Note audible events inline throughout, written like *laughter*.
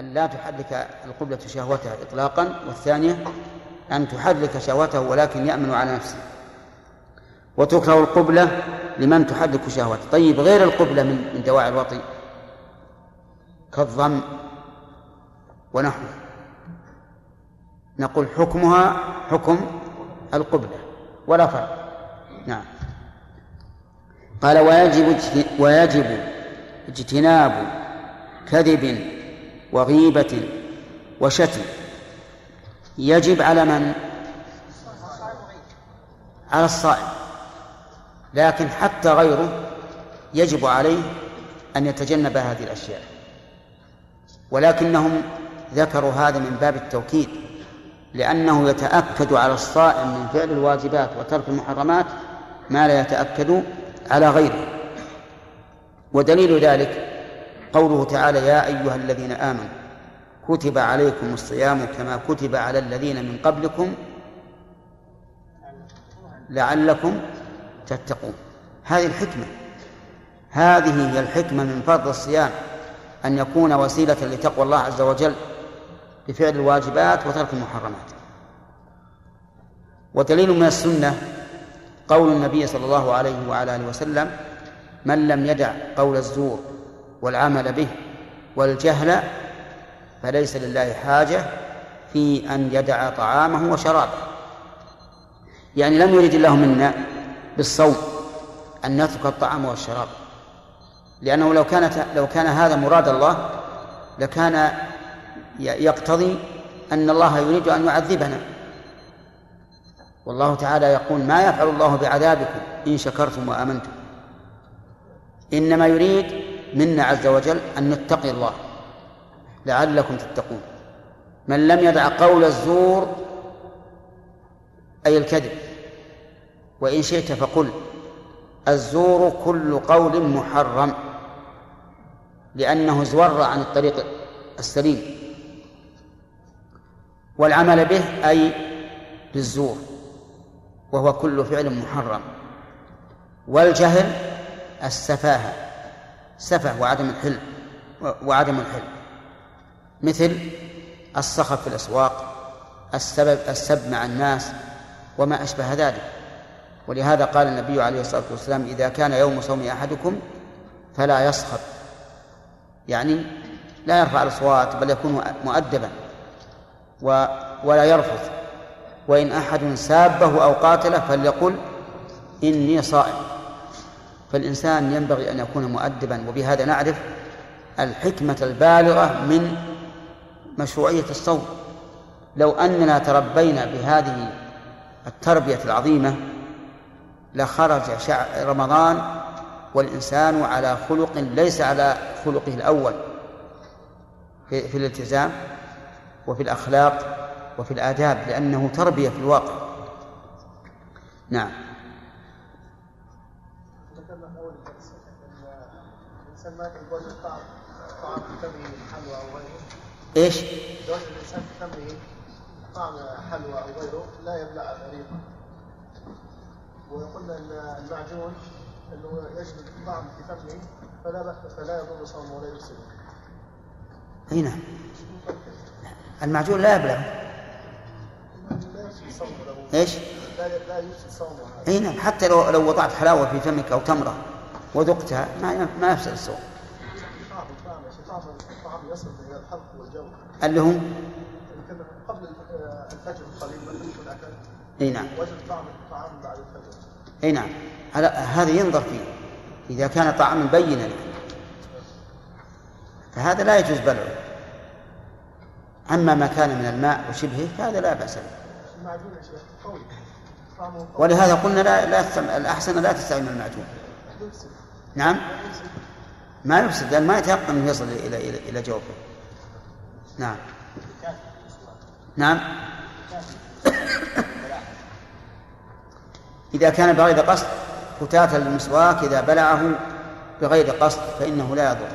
أن لا تحرك القبلة شهوتها إطلاقا والثانية أن تحرك شهوته ولكن يأمن على نفسه. وتكره القبلة لمن تحرك شهوته. طيب غير القبلة من دواعي الوطي؟ كالضم ونحوه. نقول حكمها حكم القبلة. ولا فرق. نعم. قال ويجب ويجب اجتناب كذب وغيبة وشتم. يجب على من؟ على الصائم. لكن حتى غيره يجب عليه أن يتجنب هذه الأشياء. ولكنهم ذكروا هذا من باب التوكيد لأنه يتأكد على الصائم من فعل الواجبات وترك المحرمات ما لا يتأكد على غيره. ودليل ذلك قوله تعالى يا أيها الذين آمنوا كتب عليكم الصيام كما كتب على الذين من قبلكم لعلكم تتقون. هذه الحكمة هذه هي الحكمة من فرض الصيام أن يكون وسيلة لتقوى الله عز وجل بفعل الواجبات وترك المحرمات. ودليل من السنة قول النبي صلى الله عليه وعلى آله وسلم من لم يدع قول الزور والعمل به والجهل فليس لله حاجة في أن يدع طعامه وشرابه. يعني لم يرد الله منا بالصوم أن نترك الطعام والشراب لأنه لو كانت لو كان هذا مراد الله لكان يقتضي أن الله يريد أن يعذبنا. والله تعالى يقول ما يفعل الله بعذابكم إن شكرتم وآمنتم. إنما يريد منا عز وجل أن نتقي الله. لعلكم تتقون. من لم يدع قول الزور أي الكذب. وإن شئت فقل الزور كل قول محرم. لأنه زور عن الطريق السليم. والعمل به أي بالزور وهو كل فعل محرم. والجهل السفاهة. سفه وعدم الحلم وعدم الحلم مثل الصخب في الأسواق السبب السب مع الناس وما أشبه ذلك. ولهذا قال النبي عليه الصلاة والسلام إذا كان يوم صوم أحدكم فلا يصخب يعني لا يرفع الأصوات بل يكون مؤدبا و ولا يرفض وإن أحد سابه أو قاتله فليقل إني صائم. فالإنسان ينبغي أن يكون مؤدبا وبهذا نعرف الحكمة البالغة من مشروعية الصوم. لو أننا تربينا بهذه التربية العظيمة لخرج رمضان والإنسان على خلق ليس على خلقه الأول في, في الالتزام وفي الأخلاق وفي الآداب لأنه تربية في الواقع. نعم. طعام حلوى غيره؟ لو الإنسان في طعم حلوى أو غيره لا يبلع غريبا وقلنا أن المعجون أنه يجد الطعم في فمه فلا فلا يضر صومه ولا يفسده. أي نعم. المعجون لا يبلع. إيش؟ لا لا يفسد صومه اي نعم حتى لو لو وضعت حلاوة في فمك أو تمرة وذقتها ما ما يفسد الصوم. اللي هو؟ قبل الفجر قليلا أي نعم. وجد طعم الطعام بعد الفجر. أي نعم. هذا ينظر فيه. إذا كان طعاما بينا. فهذا لا يجوز بلعه. أما ما كان من الماء وشبهه فهذا لا بأس به. ولهذا قلنا لا لا الأحسن لا تستعمل المعجون. نعم. ما يفسد لأن ما يتيقن أنه يصل إلى إلى إلى جوفه نعم. نعم. إذا كان بغير قصد فتاة للمسواك إذا بلعه بغير قصد فإنه لا يضر.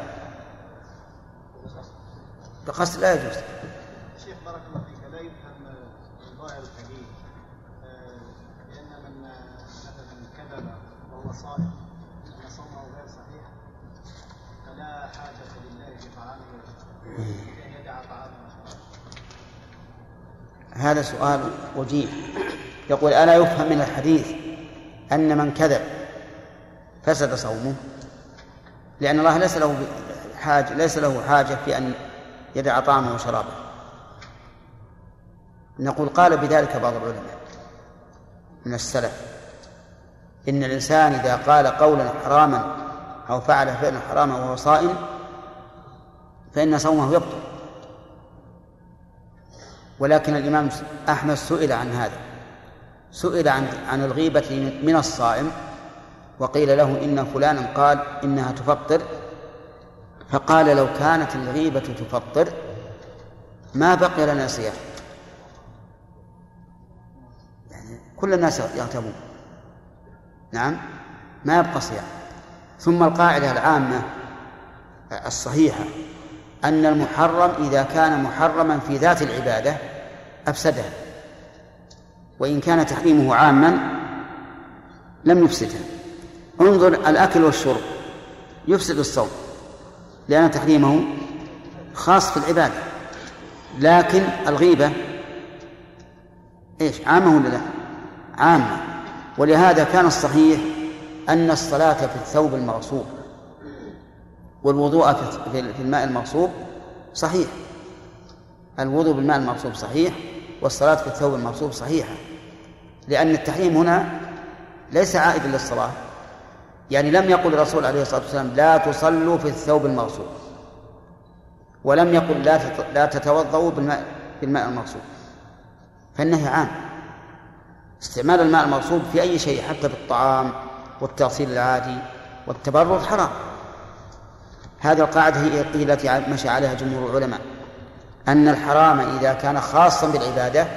بقصد لا يجوز. هذا سؤال وجيه يقول ألا يفهم من الحديث أن من كذب فسد صومه؟ لأن الله ليس له حاجة ليس له حاجة في أن يدع طعامه وشرابه. نقول قال بذلك بعض العلماء من السلف إن الإنسان إذا قال قولا حراما أو فعل فعلا حراما وهو صائم فإن صومه يبطل. ولكن الإمام أحمد سئل عن هذا سئل عن عن الغيبة من الصائم وقيل له إن فلانا قال إنها تفطر فقال لو كانت الغيبة تفطر ما بقي لنا صيام. يعني كل الناس يغتابون. نعم ما يبقى صيام. ثم القاعدة العامة الصحيحة أن المحرم إذا كان محرما في ذات العبادة أفسدها وإن كان تحريمه عاما لم يفسدها انظر الأكل والشرب يفسد الصوم لأن تحريمه خاص في العبادة. لكن الغيبة إيش عامة ولا لا؟ عامة. ولهذا كان الصحيح أن الصلاة في الثوب المغصوب والوضوء في الماء المغصوب صحيح. الوضوء بالماء المغصوب صحيح والصلاة في الثوب المغصوب صحيحة لأن التحريم هنا ليس عائدا للصلاة. يعني لم يقل الرسول عليه الصلاة والسلام لا تصلوا في الثوب المغصوب ولم يقل لا لا تتوضؤوا بالماء بالماء المغصوب. فالنهي عام. استعمال الماء المغصوب في أي شيء حتى في الطعام والتغسيل العادي والتبرد حرام. هذه القاعدة هي التي مشى عليها جمهور العلماء أن الحرام إذا كان خاصا بالعبادة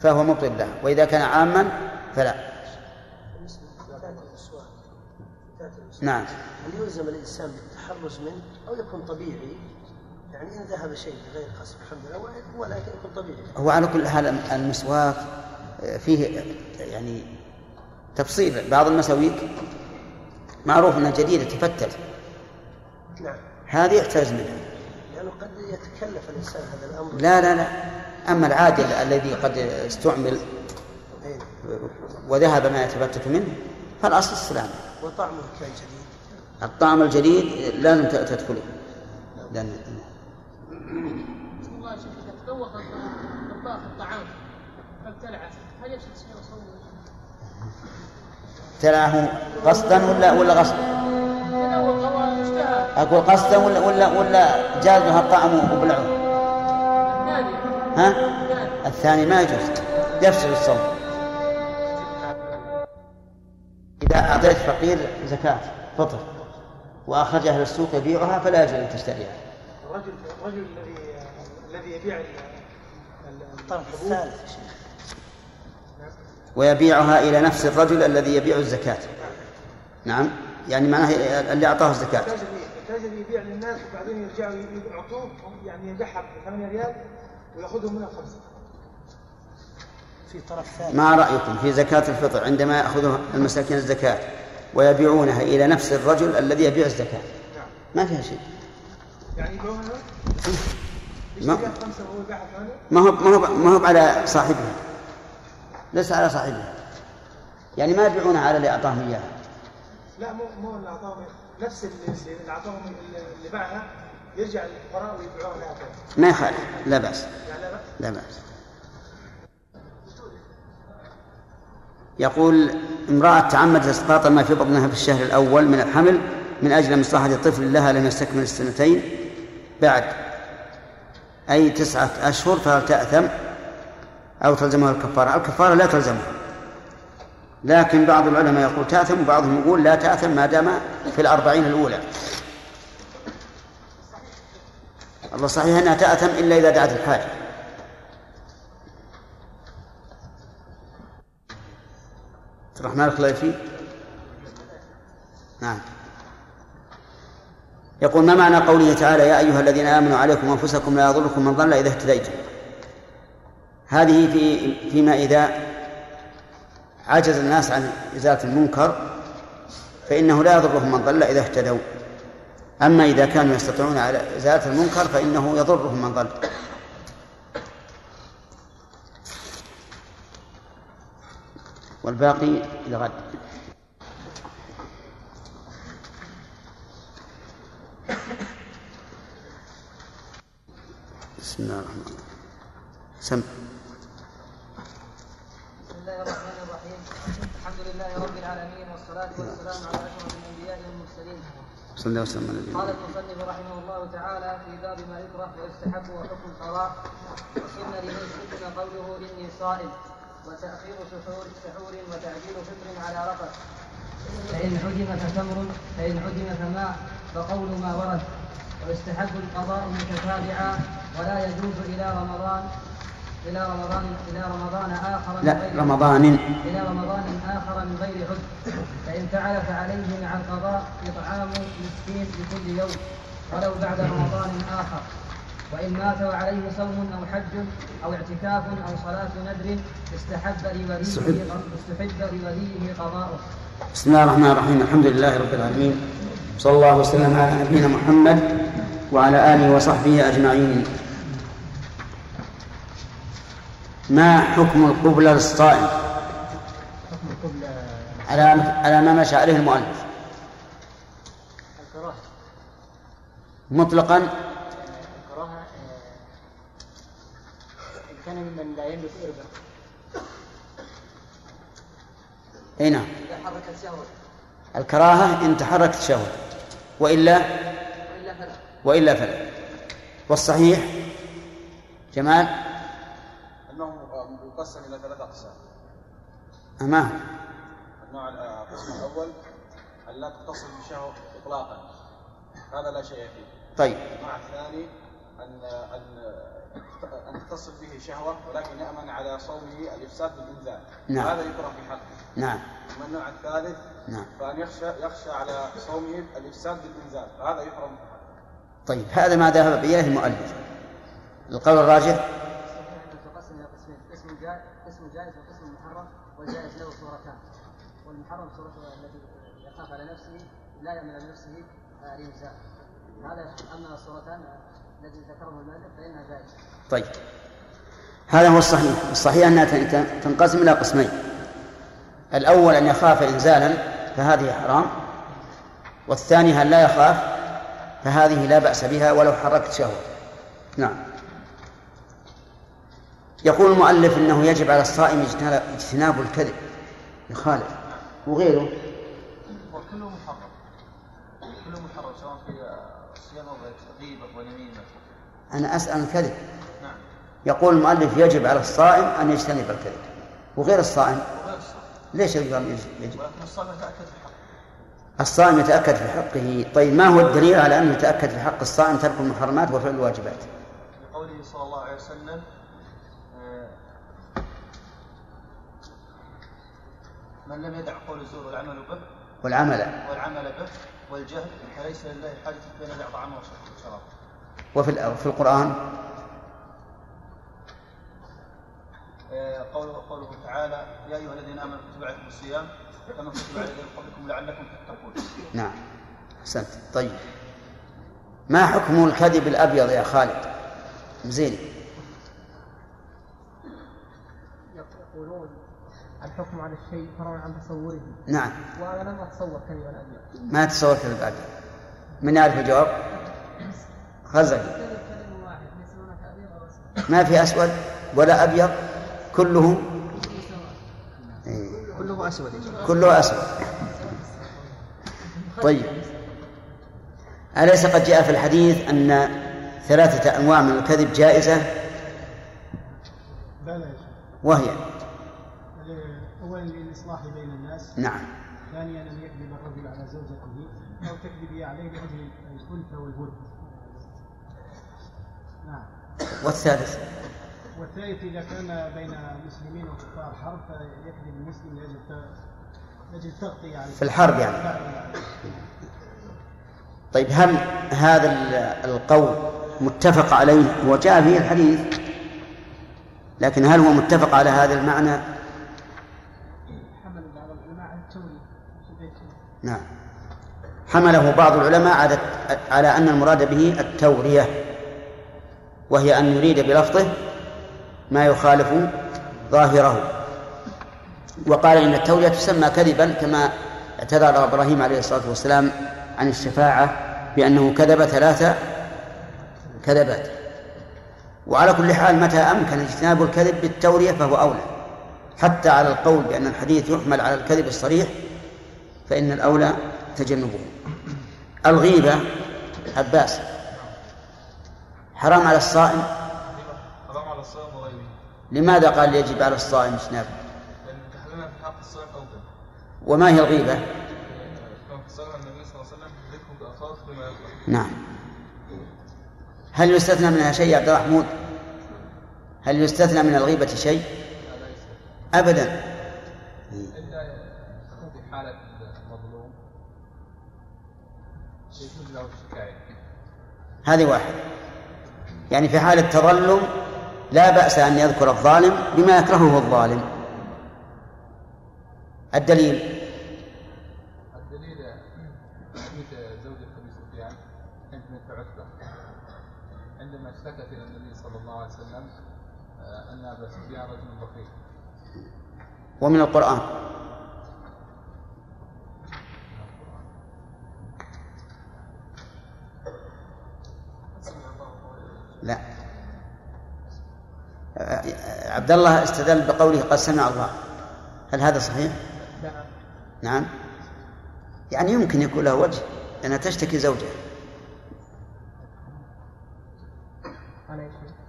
فهو مبطل له وإذا كان عاما فلا. نعم. هل يلزم الإنسان بالتحرز منه أو يكون طبيعي؟ يعني إن ذهب شيء بغير قصد الحمد لله ولكن يكون طبيعي. هو على كل حال المسواك فيه يعني تفصيل بعض المساويك معروف أنها جديدة تفتت نعم. هذه يحتاج منها لأنه قد يتكلف الإنسان هذا الأمر. لا لا لا. أما العادل الذي قد استعمل إيه. وذهب ما يتفتت منه فالأصل السلامة. وطعمه كان جديد. الطعم الجديد لازم تدخله. لأن الله شيخ إذا تذوق الطعام فابتلعه هل يفسد صومه؟ ابتلعه قصدا ولا ولا غصبا؟ أقول قصدا ولا ولا ولا جازها الطعم وبلعه؟ ها؟ الثاني ما يجوز يفسد الصوم إذا أعطيت فقير زكاة فطر وأخرجها للسوق يبيعها فلا يجوز أن تشتريها. الرجل الرجل الذي الذي يبيع الطرف الثالث ويبيعها إلى نفس الرجل الذي يبيع الزكاة نعم يعني معناه اللي أعطاه الزكاة. التاجر يبيع للناس وبعدين يرجعوا يعطوه يعني يبيعها ب 8 ريال ويأخذهم منها خمسة. في طرف ثالث ما رأيكم في زكاة الفطر عندما يأخذ المساكين الزكاة ويبيعونها إلى نفس الرجل الذي يبيع الزكاة؟ نعم. ما فيها شيء. يعني يبيعونها؟ ما ما هو ما هو ما هو على صاحبها. ليس على صاحبها. يعني ما يبيعونها على اللي أعطاهم إياها. لا مو مو اللي أعطاهم نفس اللي أعطاهم اللي باعها يرجع للفقراء ويبيعوها لها ما يخالف لا بأس. لا بأس؟ يقول امرأة تعمدت إسقاط ما في بطنها في الشهر الأول من الحمل من أجل مصلحة طفل لها لم يستكمل السنتين. بعد أي تسعة أشهر فهل تأثم أو تلزمها الكفارة؟ الكفارة لا تلزمها. لكن بعض العلماء يقول تأثم وبعضهم يقول لا تأثم ما دام في الأربعين الأولى. الله صحيح أنها تأثم إلا إذا دعت الحاجة. الرحمن الخليفي نعم. يقول ما معنى قوله تعالى يا أيها الذين آمنوا عليكم أنفسكم لا يضركم من ضل إذا اهتديتم؟ هذه في فيما إذا عجز الناس عن إزالة المنكر فإنه لا يضرهم من ضل إذا اهتدوا. أما إذا كانوا يستطيعون على إزالة المنكر فإنه يضرهم من ضل. والباقي لغد بسم الله الرحمن الرحيم. سم. بسم الله الرحمن الرحيم لله رب العالمين والصلاة والسلام على أشرف الأنبياء والمرسلين. صلى الله وسلم على نبينا قال المصنف رحمه الله تعالى في باب ما يكره ويستحب وحكم القضاء وسن لمن سن قوله إني صائم وتأخير سحور سحور وتعجيل فطر على رفث فإن عدم فتمر فإن عدم فماء فقول ما ورد. ويستحب القضاء متتابعا ولا يجوز إلى رمضان إلى رمضان إلى رمضان آخر من لا غير رمضان. إلى رمضان آخر من غير عذر. فإن فعل فعليه مع القضاء إطعام مسكين لكل يوم ولو بعد رمضان آخر. وإن مات وعليه صوم أو حج أو اعتكاف أو صلاة ندر استحب لوليه استحب لوليه قضاؤه. بسم الله الرحمن الرحيم. الحمد لله رب العالمين. صلى الله وسلم على نبينا محمد وعلى آله وصحبه أجمعين. ما حكم القبلة للصائم حكم القبلة على على ما مشى عليه المؤلف. الكراهة مطلقا؟ الكراهة إن كان ممن لا يملك إربا إي نعم. الكراهة إن تحركت الشهوة وإلا وإلا فلا وإلا فلا. والصحيح؟ جمال؟ يقسم إلى ثلاثة أقسام. أمام النوع القسم الأول أن لا تتصل بشهوة إطلاقا. هذا لا شيء فيه. طيب. النوع الثاني أن أن أن تتصل به شهوة ولكن يأمن على صومه الإفساد بالإنزال نعم. هذا يكره في حقه. نعم. أما النوع الثالث نعم. فأن يخشى يخشى على صومه الإفساد بالإنزال فهذا يحرم في حقه. طيب. هذا ما ذهب إليه المؤلف. القول الراجح؟ جائز قسم جائز وقسم محرم والجائز له صورتان والمحرم صورته التي يخاف على نفسه لا يامن على نفسه آه، الانزال هذا أما الصورتان آه، التي ذكره المؤلف فإنها جائزة. طيب. هذا هو الصحيح. الصحيح أنها تن- تنقسم إلى قسمين. الأول أن يخاف إنزالا فهذه حرام. والثاني أن لا يخاف فهذه لا بأس بها ولو حركت شهوة. نعم. يقول المؤلف إنه يجب على الصائم اجتناب- الكذب يخالف وغيره. وكله محرم. كله محرم سواء في الصيام أو غيبه ونميمه أنا أسأل الكذب. نعم. يقول المؤلف يجب على الصائم أن يجتنب الكذب وغير الصائم؟ وغير الصائم. ليش يجب؟ يجب. ولكن الصائم يتأكد في حقه. الصائم يتأكد في حقه. طيب ما هو الدليل على أنه يتأكد في حق الصائم ترك المحرمات وفعل الواجبات؟ لقوله صلى الله عليه وسلم من لم يدع قول الزور والعمل به والعمل. والعمل به والجهل فليس لله حاجة بين يدع طعامه وشرابه وفي في القرآن؟ آه، قوله قوله تعالى يا أيها الذين آمنوا كتب عليكم الصيام كما كتب على الذين قبلكم لعلكم تتقون. نعم. أحسنت. طيب. ما حكم الكذب الأبيض يا خالد؟ زين. الحكم على الشيء فرع عن تصوره. نعم. وأنا لم أتصور كذبا ابيض ما تتصور كذب ابيض من يعرف الجواب؟ اسود ما في أسود ولا أبيض؟ كله؟ إيه. كله أسود كله أسود. طيب. أليس قد جاء في الحديث أن ثلاثة أنواع من الكذب جائزة؟ بلى يا شيخ. وهي اولا للاصلاح بين الناس نعم. ثانيا أن يكذب الرجل على زوجته أو تكذبي عليه لأجل الالفه والود نعم. والثالث. والثالث إذا كان بين مسلمين وكفار حرب فيكذب المسلم لأجل ت- لأجل التغطية عليه. في الحرب يعني. طيب هل هذا ال- القول متفق عليه؟ وجاء فيه الحديث. لكن هل هو متفق على هذا المعنى حمل بعض العلماء على التوري في بيت نعم. حمله بعض العلماء على على أن المراد به التورية وهي أن يريد بلفظه ما يخالف ظاهره. وقال إن التورية تسمى كذبا كما اعتذر إبراهيم عليه الصلاة والسلام عن الشفاعة بأنه كذب ثلاث كذبات. وعلى كل حال متى أمكن اجتناب الكذب بالتورية فهو أولى حتى على القول بأن الحديث يحمل على الكذب الصريح فإن الأولى تجنبه. الغيبة عباس. حرام على الصائم؟ حرام على الصائم وغيره. لماذا قال يجب على الصائم اجتنابه لأن تحريمها في حق الصائم أوجب. وما هي الغيبة؟ النبي صلى الله عليه وسلم بأخاف بما نعم. هل يستثنى منها شيء يا عبد الرحمن؟ هل يستثنى من الغيبة شيء؟ أبدا. هذه واحد. يعني في حال التظلم لا بأس أن يذكر الظالم بما يكرهه الظالم. الدليل. الدليل حديث زوج ابي سفيان هند بنت عتبة. عندما اشتكت إلى النبي صلى الله عليه وسلم آه، أن أبا سفيان رجل بخيل. ومن القرآن. عبد الله استدل بقوله قد سمع الله. هل هذا صحيح؟ نعم. يعني يمكن يكون له وجه لأنها تشتكي زوجها.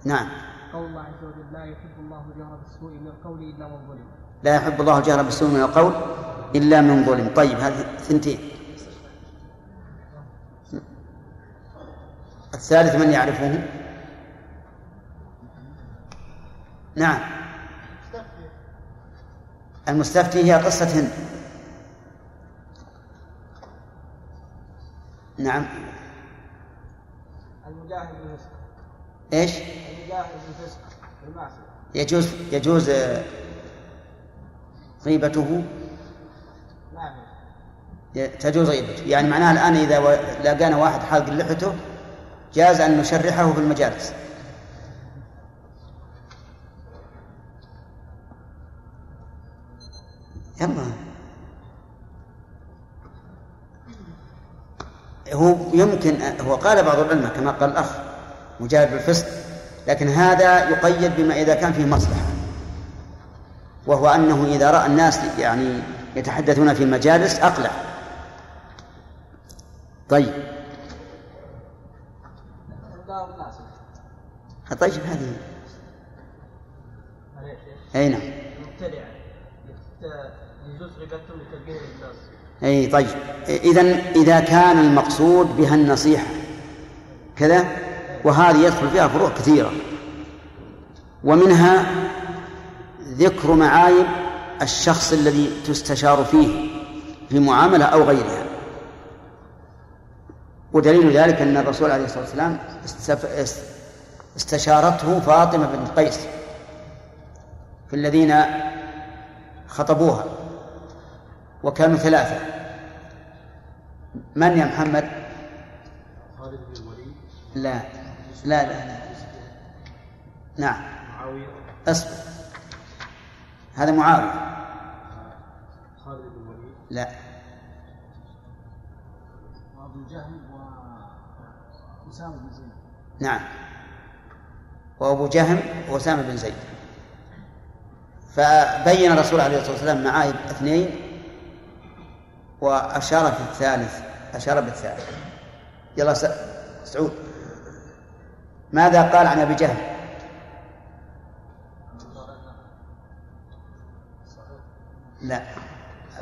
نعم. قول الله عز وجل لا يحب الله الجهر بالسوء من القول إلا من ظلم. لا يحب الله الجهر بالسوء من القول إلا من ظلم. طيب هذه ثنتين. الثالث من يعرفه نعم. المستفتي هي قصة هند. نعم. المجاهد بالفسق إيش؟ المجاهد بالفسق بالمعصية يجوز يجوز آه، غيبته نعم. ي- تجوز غيبته يعني معناها الآن إذا لقانا واحد حالق لحيته جاز أن نشرحه في المجالس. يلا. هو يمكن هو قال بعض العلماء كما قال الأخ مجاهد بالفسق لكن هذا يقيد بما إذا كان فيه مصلحة وهو أنه إذا رأى الناس يعني يتحدثون في المجالس أقلع. طيب. طيب هذه. أي نعم. مبتدع. أي طيب. إذا إذا كان المقصود بها النصيحة كذا وهذه يدخل فيها فروع كثيرة. ومنها ذكر معايب الشخص الذي تستشار فيه في معاملة أو غيرها. ودليل ذلك أن الرسول عليه الصلاة والسلام استشارته فاطمة بنت قيس في الذين خطبوها. وكانوا ثلاثة. من يا محمد؟ خالد بن الوليد. لا. لا لا, لا. نعم. معاوية. اصبر. هذا معاوية. خالد بن الوليد. لا. وأبو جهل وأسامة بن زيد. نعم. وأبو جهم وأسامة بن زيد. فبين الرسول عليه الصلاة والسلام معايب اثنين وأشار في الثالث أشار بالثالث. يلا سعود. ماذا قال عن أبي جهل؟ لا.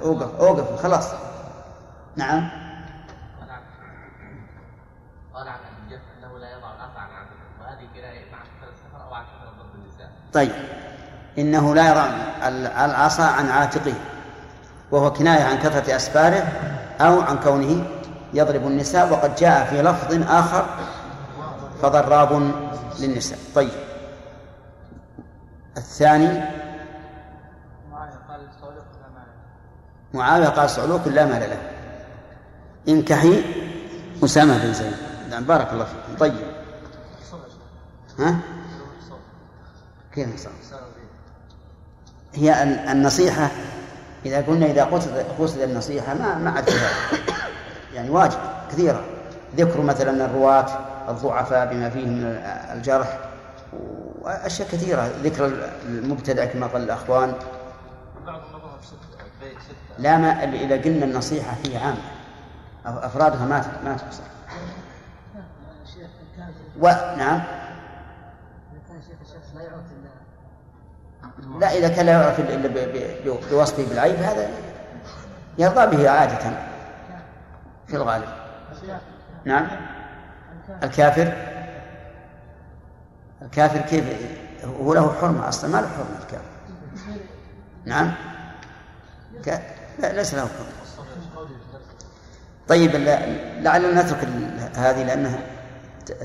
أوقف أوقف خلاص. نعم. قال عن أبي جهل أنه لا يضع عن عاتقه وهذه السفر عن ضرب النساء. طيب. إنه لا يضع ال- العصا عن عاتقه. وهو كناية عن كثرة أسفاره أو عن كونه يضرب النساء وقد جاء في لفظ آخر فضراب للنساء. طيب. الثاني معاوية قال صعلوك لا مال له. انكحي أسامة بن زيد. نعم بارك الله فيكم طيب. ها؟ كيف نصاب؟ هي النصيحة إذا قلنا إذا قصد قصد النصيحة ما ما عاد فيها. يعني واجب كثيرة. ذكر مثلا الرواة الضعفاء بما فيه من الجرح وأشياء كثيرة. ذكر المبتدع كما قال الأخوان. لا ما إذا قلنا النصيحة فيه عامة. أفرادها ما ما تقصر ونعم لا إذا كان لا يعرف بوصفه بالعيب هذا يرضى به عادة في الغالب. نعم. الكافر؟ الكافر كيف؟ هو له حرمة أصلا ما له حرمة الكافر. نعم. لا ليس له حرمة. طيب لعلنا نترك هذه لأنها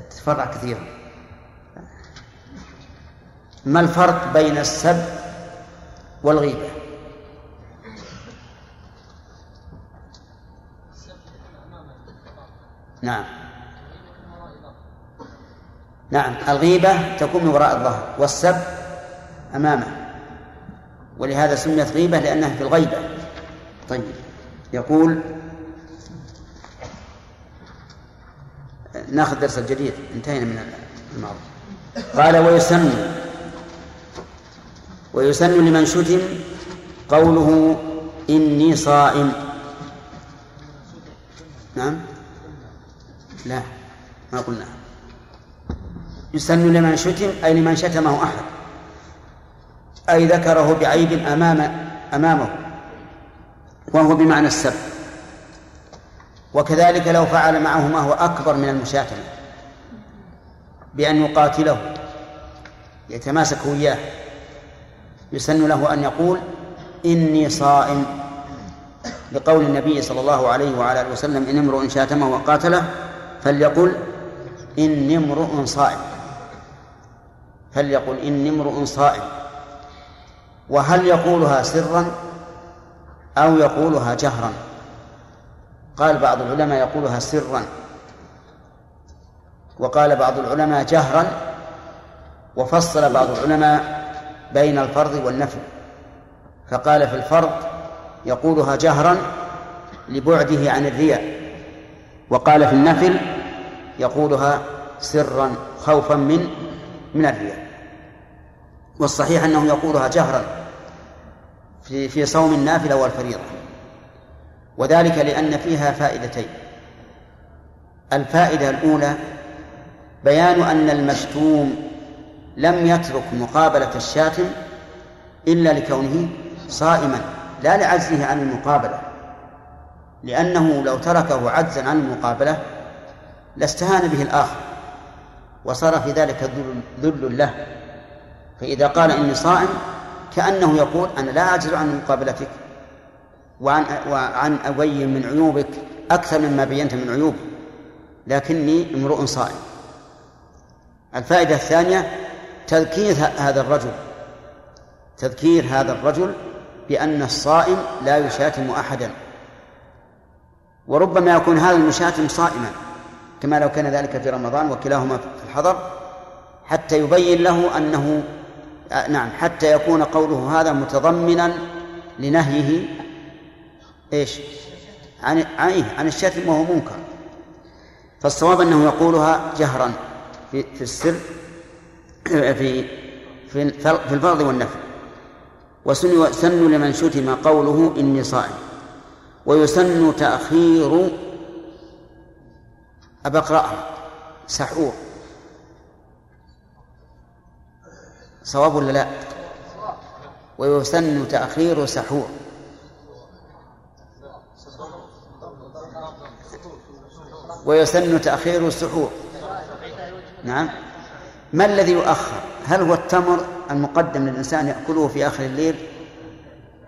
تفرع كثيرا. ما الفرق بين السب والغيبة؟ نعم. نعم الغيبة تكون من وراء الظهر والسب أمامه. ولهذا سميت غيبة لأنها في الغيبة. طيب يقول ناخذ درس الجديد انتهينا من الماضي. قال ويسن ويسن لمن شتم قوله إني صائم. نعم؟ لا ما قلنا. يسن لمن شتم أي لمن شتمه أحد. أي ذكره بعيب أمام أمامه وهو بمعنى السب. وكذلك لو فعل معه ما هو أكبر من المشاتمة بأن يقاتله يتماسك وياه. يسن له أن يقول إني صائم. لقول النبي صلى الله عليه وعلى آله وسلم إن امرؤ شاتمه وقاتله فليقل إني امرؤ صائم. فليقل إني امرؤ صائم. وهل يقولها سرا أو يقولها جهرا؟ قال بعض العلماء يقولها سرا. وقال بعض العلماء جهرا. وفصل بعض العلماء بين الفرض والنفل فقال في الفرض يقولها جهرا لبعده عن الرياء. وقال في النفل يقولها سرا خوفا من من الرياء. والصحيح أنه يقولها جهرا في في صوم النافلة والفريضة. وذلك لأن فيها فائدتين. الفائدة الأولى بيان أن المشتوم لم يترك مقابلة الشاتم إلا لكونه صائما لا لعجزه عن المقابلة لأنه لو تركه عجزا عن المقابلة لاستهان به الآخر وصار في ذلك ذل له. فإذا قال إني صائم كأنه يقول أنا لا أعجز عن مقابلتك وعن وعن أبين من عيوبك أكثر مما بينت من عيوبي لكني امرؤ صائم. الفائدة الثانية تذكير هذا الرجل تذكير هذا الرجل بأن الصائم لا يشاتم أحدا وربما يكون هذا المشاتم صائما كما لو كان ذلك في رمضان وكلاهما في الحضر حتى يبين له أنه آه، نعم حتى يكون قوله هذا متضمنا لنهيه إيش؟ عن عن الشتم وهو منكر فالصواب أنه يقولها جهرا في في السر في في الفرض والنفل وسن لمن شتم قوله إني صائم. ويسن تأخير أبى أقرأها. سحور. صواب ولا لا؟ ويسن تأخير سحور. ويسن تأخير السحور نعم. ما الذي يؤخر؟ هل هو التمر المقدم للإنسان يأكله في آخر الليل؟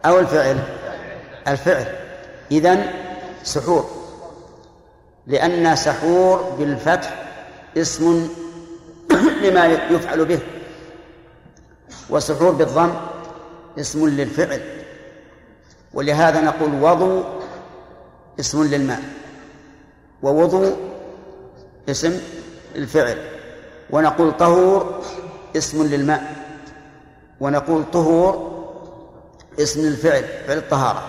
أو الفعل؟ الفعل. إذن سحور. لأن سحور بالفتح اسم *coughs* لما يفعل به. وسحور بالضم اسم للفعل. ولهذا نقول وضوء اسم للماء. ووضوء اسم الفعل. ونقول طهور اسم للماء ونقول طهور اسم الفعل فعل الطهارة.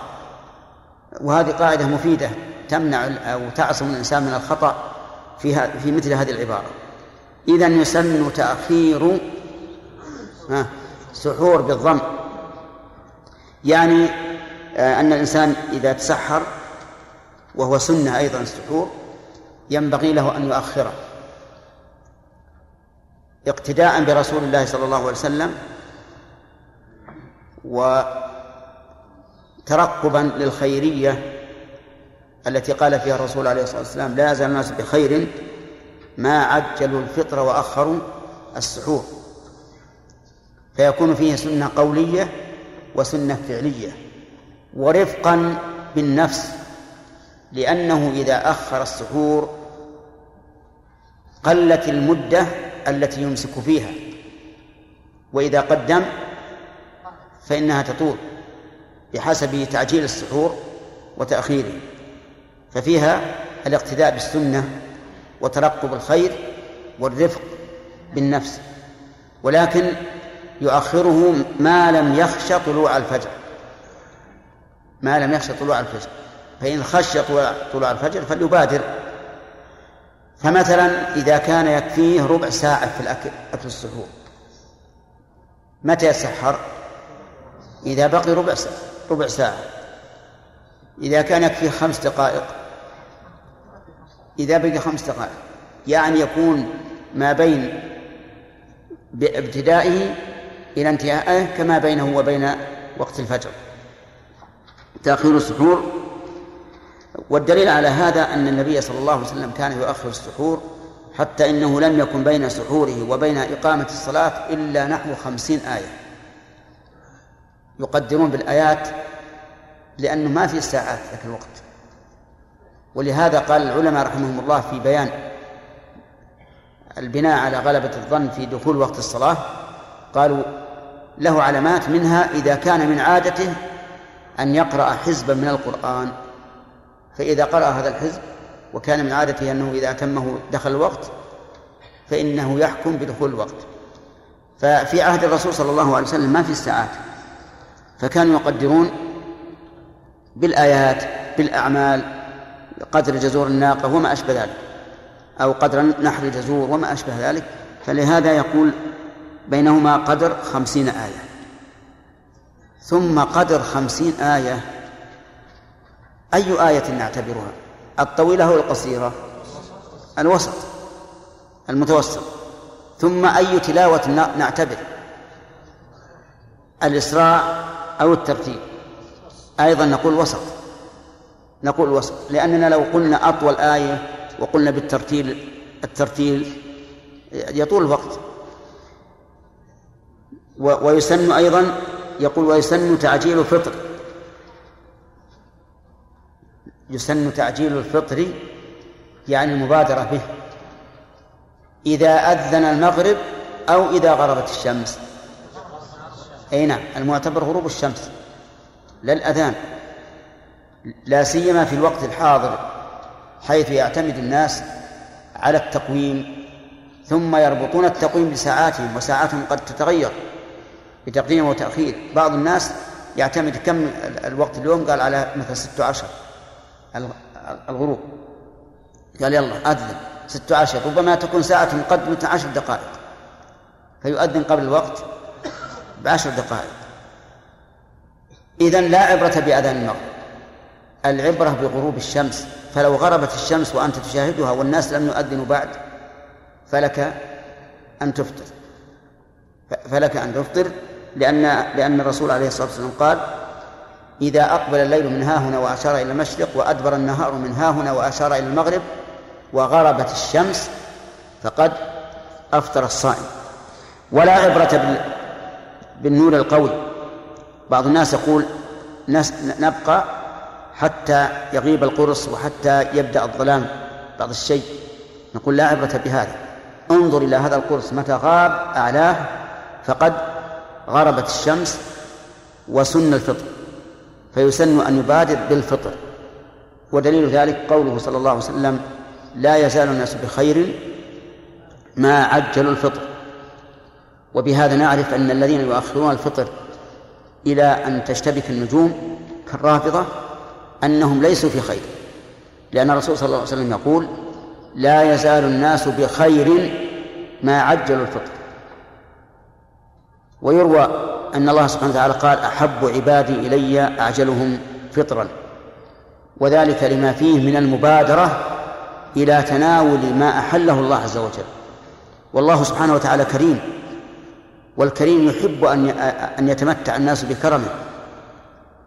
وهذه قاعدة مفيدة تمنع أو تعصم الإنسان من الخطأ في في مثل هذه العبارة. إذا يسن تأخير سحور بالضم. يعني آه، أن الإنسان إذا تسحر وهو سنة أيضا السحور ينبغي له أن يؤخره. اقتداء برسول الله صلى الله عليه وسلم وترقبا للخيرية التي قال فيها الرسول عليه الصلاة والسلام لا يزال الناس بخير ما عجلوا الفطر وأخروا السحور. فيكون فيه سنة قولية وسنة فعلية ورفقا بالنفس لأنه إذا أخر السحور قلت المدة التي يمسك فيها. وإذا قدم فإنها تطول بحسب تعجيل السحور وتأخيره. ففيها الاقتداء بالسنة وترقب الخير والرفق بالنفس. ولكن يؤخره ما لم يخش طلوع الفجر. ما لم يخش طلوع الفجر. فإن خشي طلوع الفجر فليبادر. فمثلا إذا كان يكفيه ربع ساعة في الأكل أكل السحور. متى يتسحر؟ إذا بقي ربع ساعة ربع ساعة. إذا كان يكفيه خمس دقائق إذا بقي خمس دقائق. يعني يكون ما بين ابتدائه إلى انتهائه كما بينه وبين وقت الفجر. تأخير السحور والدليل على هذا أن النبي صلى الله عليه وسلم كان يؤخر السحور حتى إنه لم يكن بين سحوره وبين إقامة الصلاة إلا نحو خمسين آية. يقدرون بالآيات لأنه ما في ساعات ذاك الوقت. ولهذا قال العلماء رحمهم الله في بيان البناء على غلبة الظن في دخول وقت الصلاة قالوا له علامات منها إذا كان من عادته أن يقرأ حزبا من القرآن. فإذا قرأ هذا الحزب وكان من عادته أنه إذا أتمه دخل الوقت فإنه يحكم بدخول الوقت. ففي عهد الرسول صلى الله عليه وسلم ما في الساعات. فكانوا يقدرون بالآيات بالأعمال قدر جزور الناقة وما أشبه ذلك أو قدر نحر الجزور وما أشبه ذلك. فلهذا يقول بينهما قدر خمسين آية. ثم قدر خمسين آية أي آية نعتبرها؟ الطويلة أو القصيرة؟ الوسط المتوسط. ثم أي تلاوة نعتبر؟ الإسراع أو الترتيب. أيضا نقول وسط نقول وسط. لأننا لو قلنا أطول آية وقلنا بالترتيل الترتيل يطول الوقت. ويسن أيضا يقول ويسن تعجيل الفطر. يسن تعجيل الفطر يعني المبادرة به إذا أذن المغرب أو إذا غربت الشمس. أي نعم المعتبر غروب الشمس لا الأذان لا سيما في الوقت الحاضر حيث يعتمد الناس على التقويم ثم يربطون التقويم بساعاتهم وساعاتهم قد تتغير بتقديم وتأخير. بعض الناس يعتمد كم الوقت اليوم؟ قال على مثلا ستة عشر. الغروب. قال يلا أذن. ستة عشر. ربما تكون ساعة مقدمة عشر دقائق. فيؤذن قبل الوقت بعشر دقائق. إذن لا عبرة بأذان المغرب. العبرة بغروب الشمس. فلو غربت الشمس وأنت تشاهدها والناس لم يؤذنوا بعد فلك أن تفطر. فلك أن تفطر لأن لأن الرسول عليه الصلاة والسلام قال إذا أقبل الليل من ها هنا وأشار إلى المشرق وأدبر النهار من ها هنا وأشار إلى المغرب وغربت الشمس فقد أفطر الصائم. ولا عبرة بالنور القوي. بعض الناس يقول نبقى حتى يغيب القرص وحتى يبدأ الظلام بعض الشيء. نقول لا عبرة بهذا. انظر إلى هذا القرص متى غاب أعلاه فقد غربت الشمس وسن الفطر. فيسن أن يبادر بالفطر. ودليل ذلك قوله صلى الله عليه وسلم لا يزال الناس بخير ما عجلوا الفطر. وبهذا نعرف أن الذين يؤخرون الفطر إلى أن تشتبك النجوم كالرافضة أنهم ليسوا في خير. لأن الرسول صلى الله عليه وسلم يقول لا يزال الناس بخير ما عجلوا الفطر. ويروى أن الله سبحانه وتعالى قال أحب عبادي إلي أعجلهم فطرا. وذلك لما فيه من المبادرة إلى تناول ما أحله الله عز وجل. والله سبحانه وتعالى كريم. والكريم يحب أن أن يتمتع الناس بكرمه.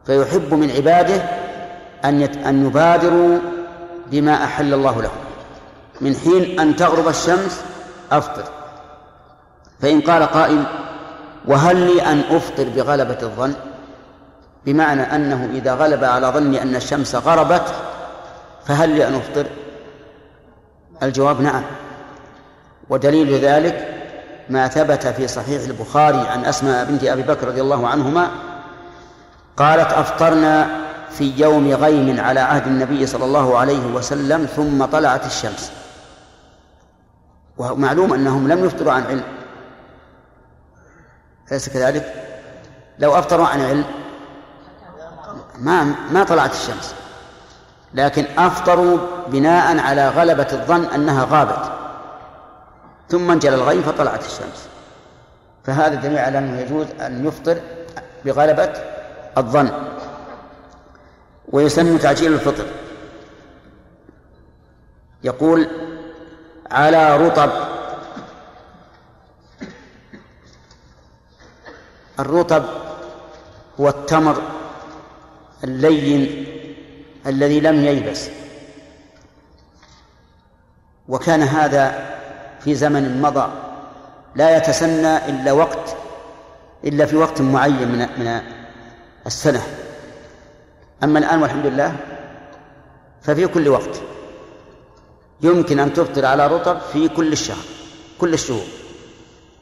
فيحب من عباده أن أن يبادروا بما أحل الله لهم. من حين أن تغرب الشمس أفطر. فإن قال قائل وهل لي أن أفطر بغلبة الظن؟ بمعنى أنه إذا غلب على ظني أن الشمس غربت فهل لي أن أفطر؟ الجواب نعم. ودليل ذلك ما ثبت في صحيح البخاري عن أسماء بنت أبي بكر رضي الله عنهما قالت أفطرنا في يوم غيم على عهد النبي صلى الله عليه وسلم ثم طلعت الشمس. ومعلوم أنهم لم يفطروا عن علم. أليس كذلك؟ لو أفطروا عن علم ما ما طلعت الشمس لكن أفطروا بناء على غلبة الظن أنها غابت ثم انجلى الغيم فطلعت الشمس. فهذا دليل على أنه يجوز أن يفطر بغلبة الظن. ويسمى تعجيل الفطر. يقول على رطب الرطب هو التمر اللين الذي لم ييبس. وكان هذا في زمن مضى لا يتسنى إلا وقت إلا في وقت معين من من السنة. أما الآن والحمد لله ففي كل وقت يمكن أن تفطر على رطب في كل الشهر كل الشهور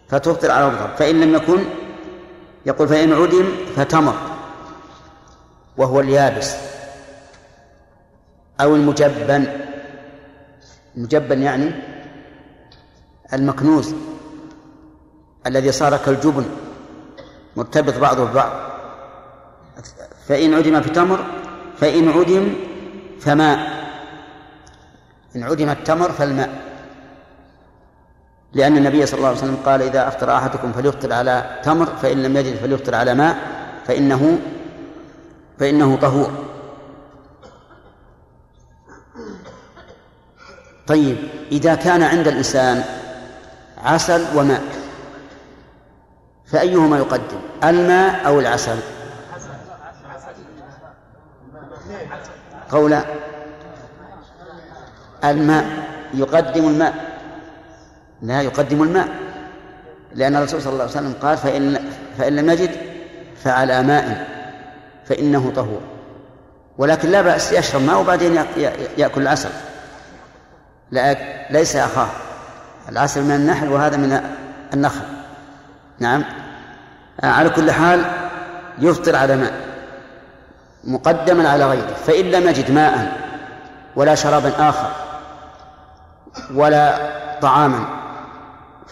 فتفطر على رطب فإن لم يكن يقول فإن عدم فتمر وهو اليابس أو المجبن. المجبن يعني المكنوز الذي صار كالجبن مرتبط بعضه ببعض. فإن عدم في تمر فإن عدم فماء. إن عدم التمر فالماء. لأن النبي صلى الله عليه وسلم قال إذا أفطر أحدكم فليفطر على تمر فإن لم يجد فليفطر على ماء فإنه فإنه طهور. طيب إذا كان عند الإنسان عسل وماء فأيهما يقدم؟ الماء أو العسل؟ قولا. الماء يقدم الماء. لا يقدم الماء. لأن الرسول صلى الله عليه وسلم قال فإن فإن لم يجد فعلى ماء فإنه طهور. ولكن لا بأس يشرب ماء وبعدين يأكل العسل. لا ليس أخاه. العسل من النحل وهذا من النخل. نعم. على كل حال يفطر على ماء. مقدما على غيره. فإن لم يجد ماء ولا شرابا آخر ولا طعاما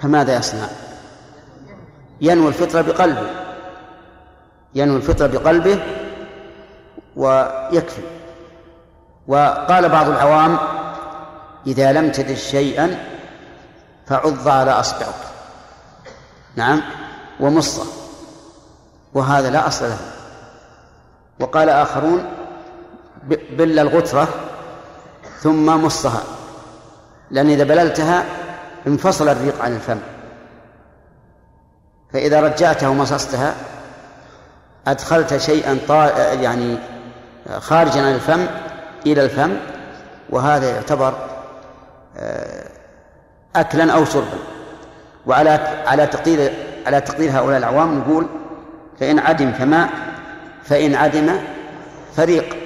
فماذا يصنع؟ ينوي الفطرة بقلبه. ينوي الفطرة بقلبه ويكفي. وقال بعض العوام إذا لم تجد شيئا فعض على أصبعك. نعم ومصه. وهذا لا أصل له. وقال آخرون بل الغترة ثم مصها. لأن إذا بللتها انفصل الريق عن الفم. فإذا رجعتها ومصصتها أدخلت شيئا طا... يعني خارجا عن الفم إلى الفم وهذا يعتبر آه، أكلا أو شربا. وعلى على تقدير على تقدير هؤلاء العوام نقول فإن عدم فماء فإن عدم فريق.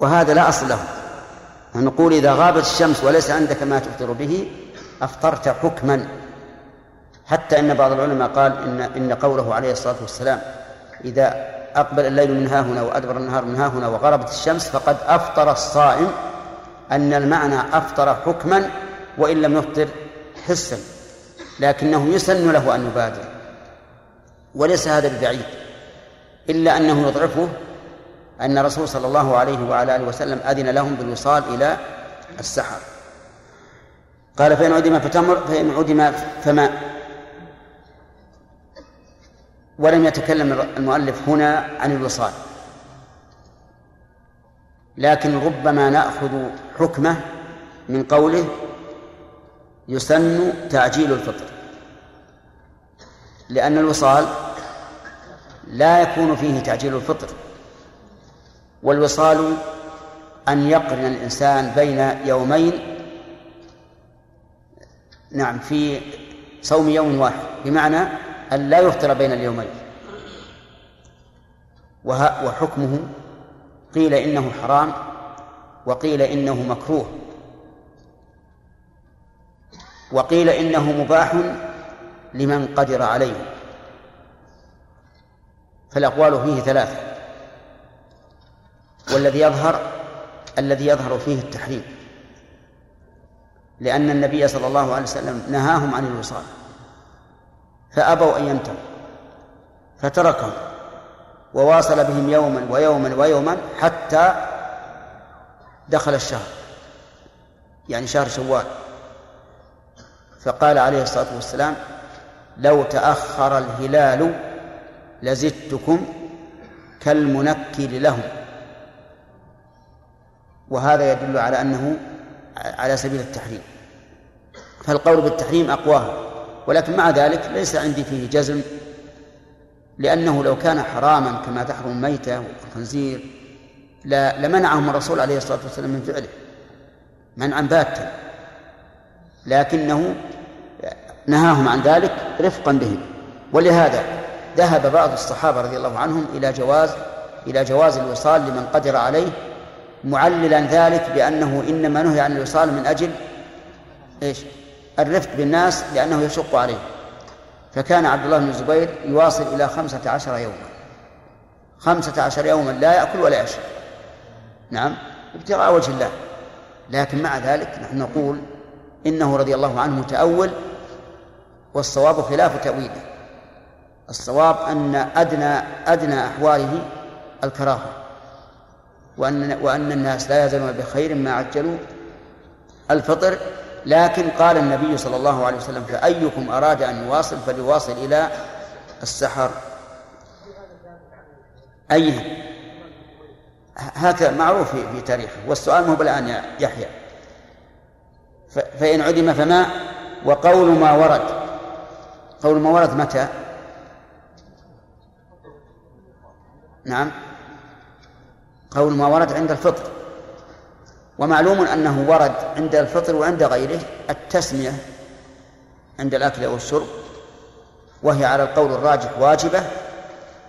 وهذا لا أصل له. نقول إذا غابت الشمس وليس عندك ما تفطر به أفطرت حكما. حتى أن بعض العلماء قال إن إن قوله عليه الصلاة والسلام إذا أقبل الليل من ها هنا وأدبر النهار من ها هنا وغربت الشمس فقد أفطر الصائم. أن المعنى أفطر حكما وإن لم يفطر حسا لكنه يسن له أن يبادر. وليس هذا ببعيد إلا أنه يضعفه أن الرسول صلى الله عليه وعلى آله وسلم أذن لهم بالوصال إلى السحر. قال فإن عدم فتمر فإن عدم فماء ولم يتكلم المؤلف هنا عن الوصال. لكن ربما نأخذ حكمه من قوله يسن تعجيل الفطر. لأن الوصال لا يكون فيه تعجيل الفطر. والوصال أن يقرن الإنسان بين يومين نعم في صوم يوم واحد بمعنى أن لا يفطر بين اليومين. وحكمه قيل إنه حرام وقيل إنه مكروه. وقيل إنه مباح لمن قدر عليه. فالأقوال فيه ثلاثة. والذي يظهر الذي يظهر فيه التحريم. لأن النبي صلى الله عليه وسلم نهاهم عن الوصال. فأبوا أن ينتهوا. فتركهم. وواصل بهم يوما ويوما ويوما حتى دخل الشهر. يعني شهر شوال. فقال عليه الصلاة والسلام لو تأخر الهلال لزدتكم كالمنكل لهم. وهذا يدل على أنه على سبيل التحريم. فالقول بالتحريم أقواها ولكن مع ذلك ليس عندي فيه جزم لأنه لو كان حراما كما تحرم الميتة والخنزير لمنعهم الرسول عليه الصلاة والسلام من فعله. منعا باتا. لكنه نهاهم عن ذلك رفقا بهم. ولهذا ذهب بعض الصحابة رضي الله عنهم إلى جواز إلى جواز الوصال لمن قدر عليه معللا ذلك بأنه إنما نهي عن الوصال من أجل إيش؟ الرفق بالناس لأنه يشق عليه. فكان عبد الله بن الزبير يواصل إلى خمسة عشر يوما. خمسة عشر يوما لا يأكل ولا يشرب. نعم ابتغاء وجه الله. لكن مع ذلك نحن نقول إنه رضي الله عنه متأول والصواب خلاف تأويله. الصواب أن أدنى أدنى أحواله الكراهة. وأن وأن الناس لا يزالون بخير ما عجلوا الفطر. لكن قال النبي صلى الله عليه وسلم فأيكم أراد أن يواصل فليواصل إلى السحر. أي هذا معروف في تاريخه. والسؤال مو بالآن يا يحيى. فإن عدم فما وقول ما ورد. قول ما ورد متى؟ نعم. قول ما ورد عند الفطر. ومعلوم أنه ورد عند الفطر وعند غيره التسمية عند الأكل والشرب وهي على القول الراجح واجبة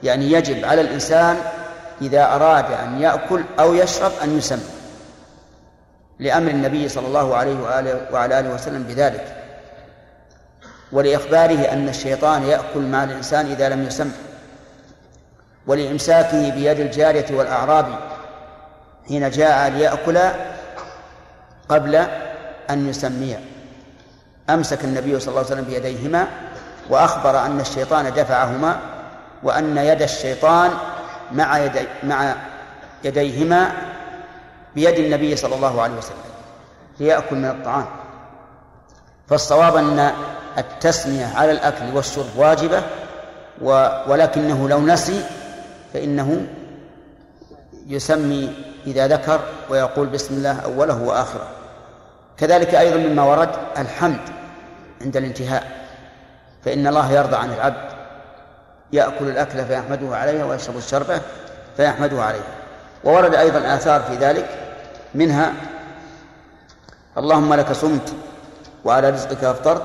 يعني يجب على الإنسان إذا أراد أن يأكل أو يشرب أن يسمي لأمر النبي صلى الله عليه وآله وعلى آله وسلم بذلك. ولإخباره أن الشيطان يأكل مع الإنسان إذا لم يسم ولإمساكه بيد الجارية والأعرابي حين جاء ليأكل قبل أن يسمي. أمسك النبي صلى الله عليه وسلم بيديهما وأخبر أن الشيطان دفعهما وأن يد الشيطان مع يدي مع يديهما بيد النبي صلى الله عليه وسلم ليأكل من الطعام. فالصواب أن التسمية على الأكل والشرب واجبة ولكنه لو نسي فإنه يسمي إذا ذكر ويقول بسم الله أوله وآخره. كذلك أيضا مما ورد الحمد عند الانتهاء فإن الله يرضى عن العبد يأكل الأكل فيحمده عليها ويشرب الشربة فيحمده عليها. وورد أيضا آثار في ذلك منها اللهم لك صمت وعلى رزقك أفطرت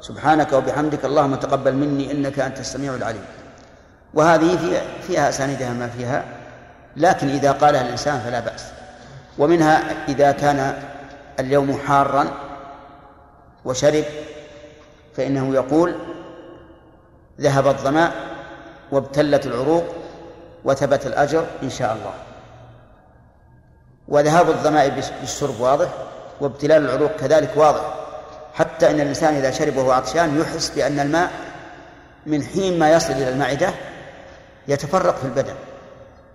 سبحانك وبحمدك اللهم تقبل مني إنك أنت السميع العليم. وهذه فيها, أسانيدها ما فيها. لكن إذا قالها الإنسان فلا بأس. ومنها إذا كان اليوم حارا وشرب فإنه يقول ذهب الظماء وابتلت العروق وثبت الأجر إن شاء الله. وذهاب الظماء بالشرب واضح وابتلال العروق كذلك واضح. حتى إن الإنسان إذا شرب وهو عطشان يحس بأن الماء من حين ما يصل إلى المعدة يتفرق في البدن.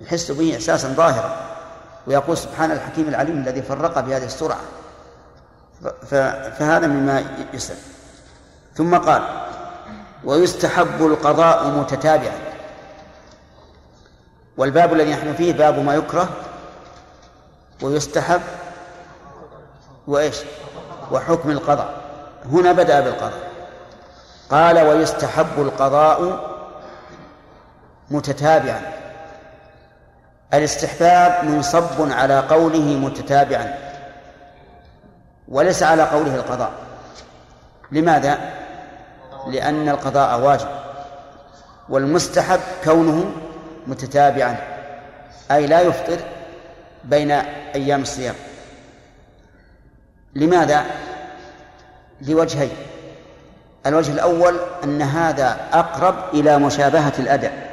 يحس به احساسا ظاهرا ويقول سبحان الحكيم العليم الذي فرق بهذه السرعة. فهذا مما يسأل. ثم قال ويستحب القضاء متتابعا. والباب الذي نحن فيه باب ما يكره ويستحب وإيش؟ وحكم القضاء. هنا بدأ بالقضاء. قال ويستحب القضاء متتابعا. الاستحباب منصب على قوله متتابعا وليس على قوله القضاء. لماذا؟ لأن القضاء واجب والمستحب كونه متتابعا أي لا يفطر بين أيام الصيام. لماذا؟ لوجهين. الوجه الأول أن هذا أقرب إلى مشابهة الأداء.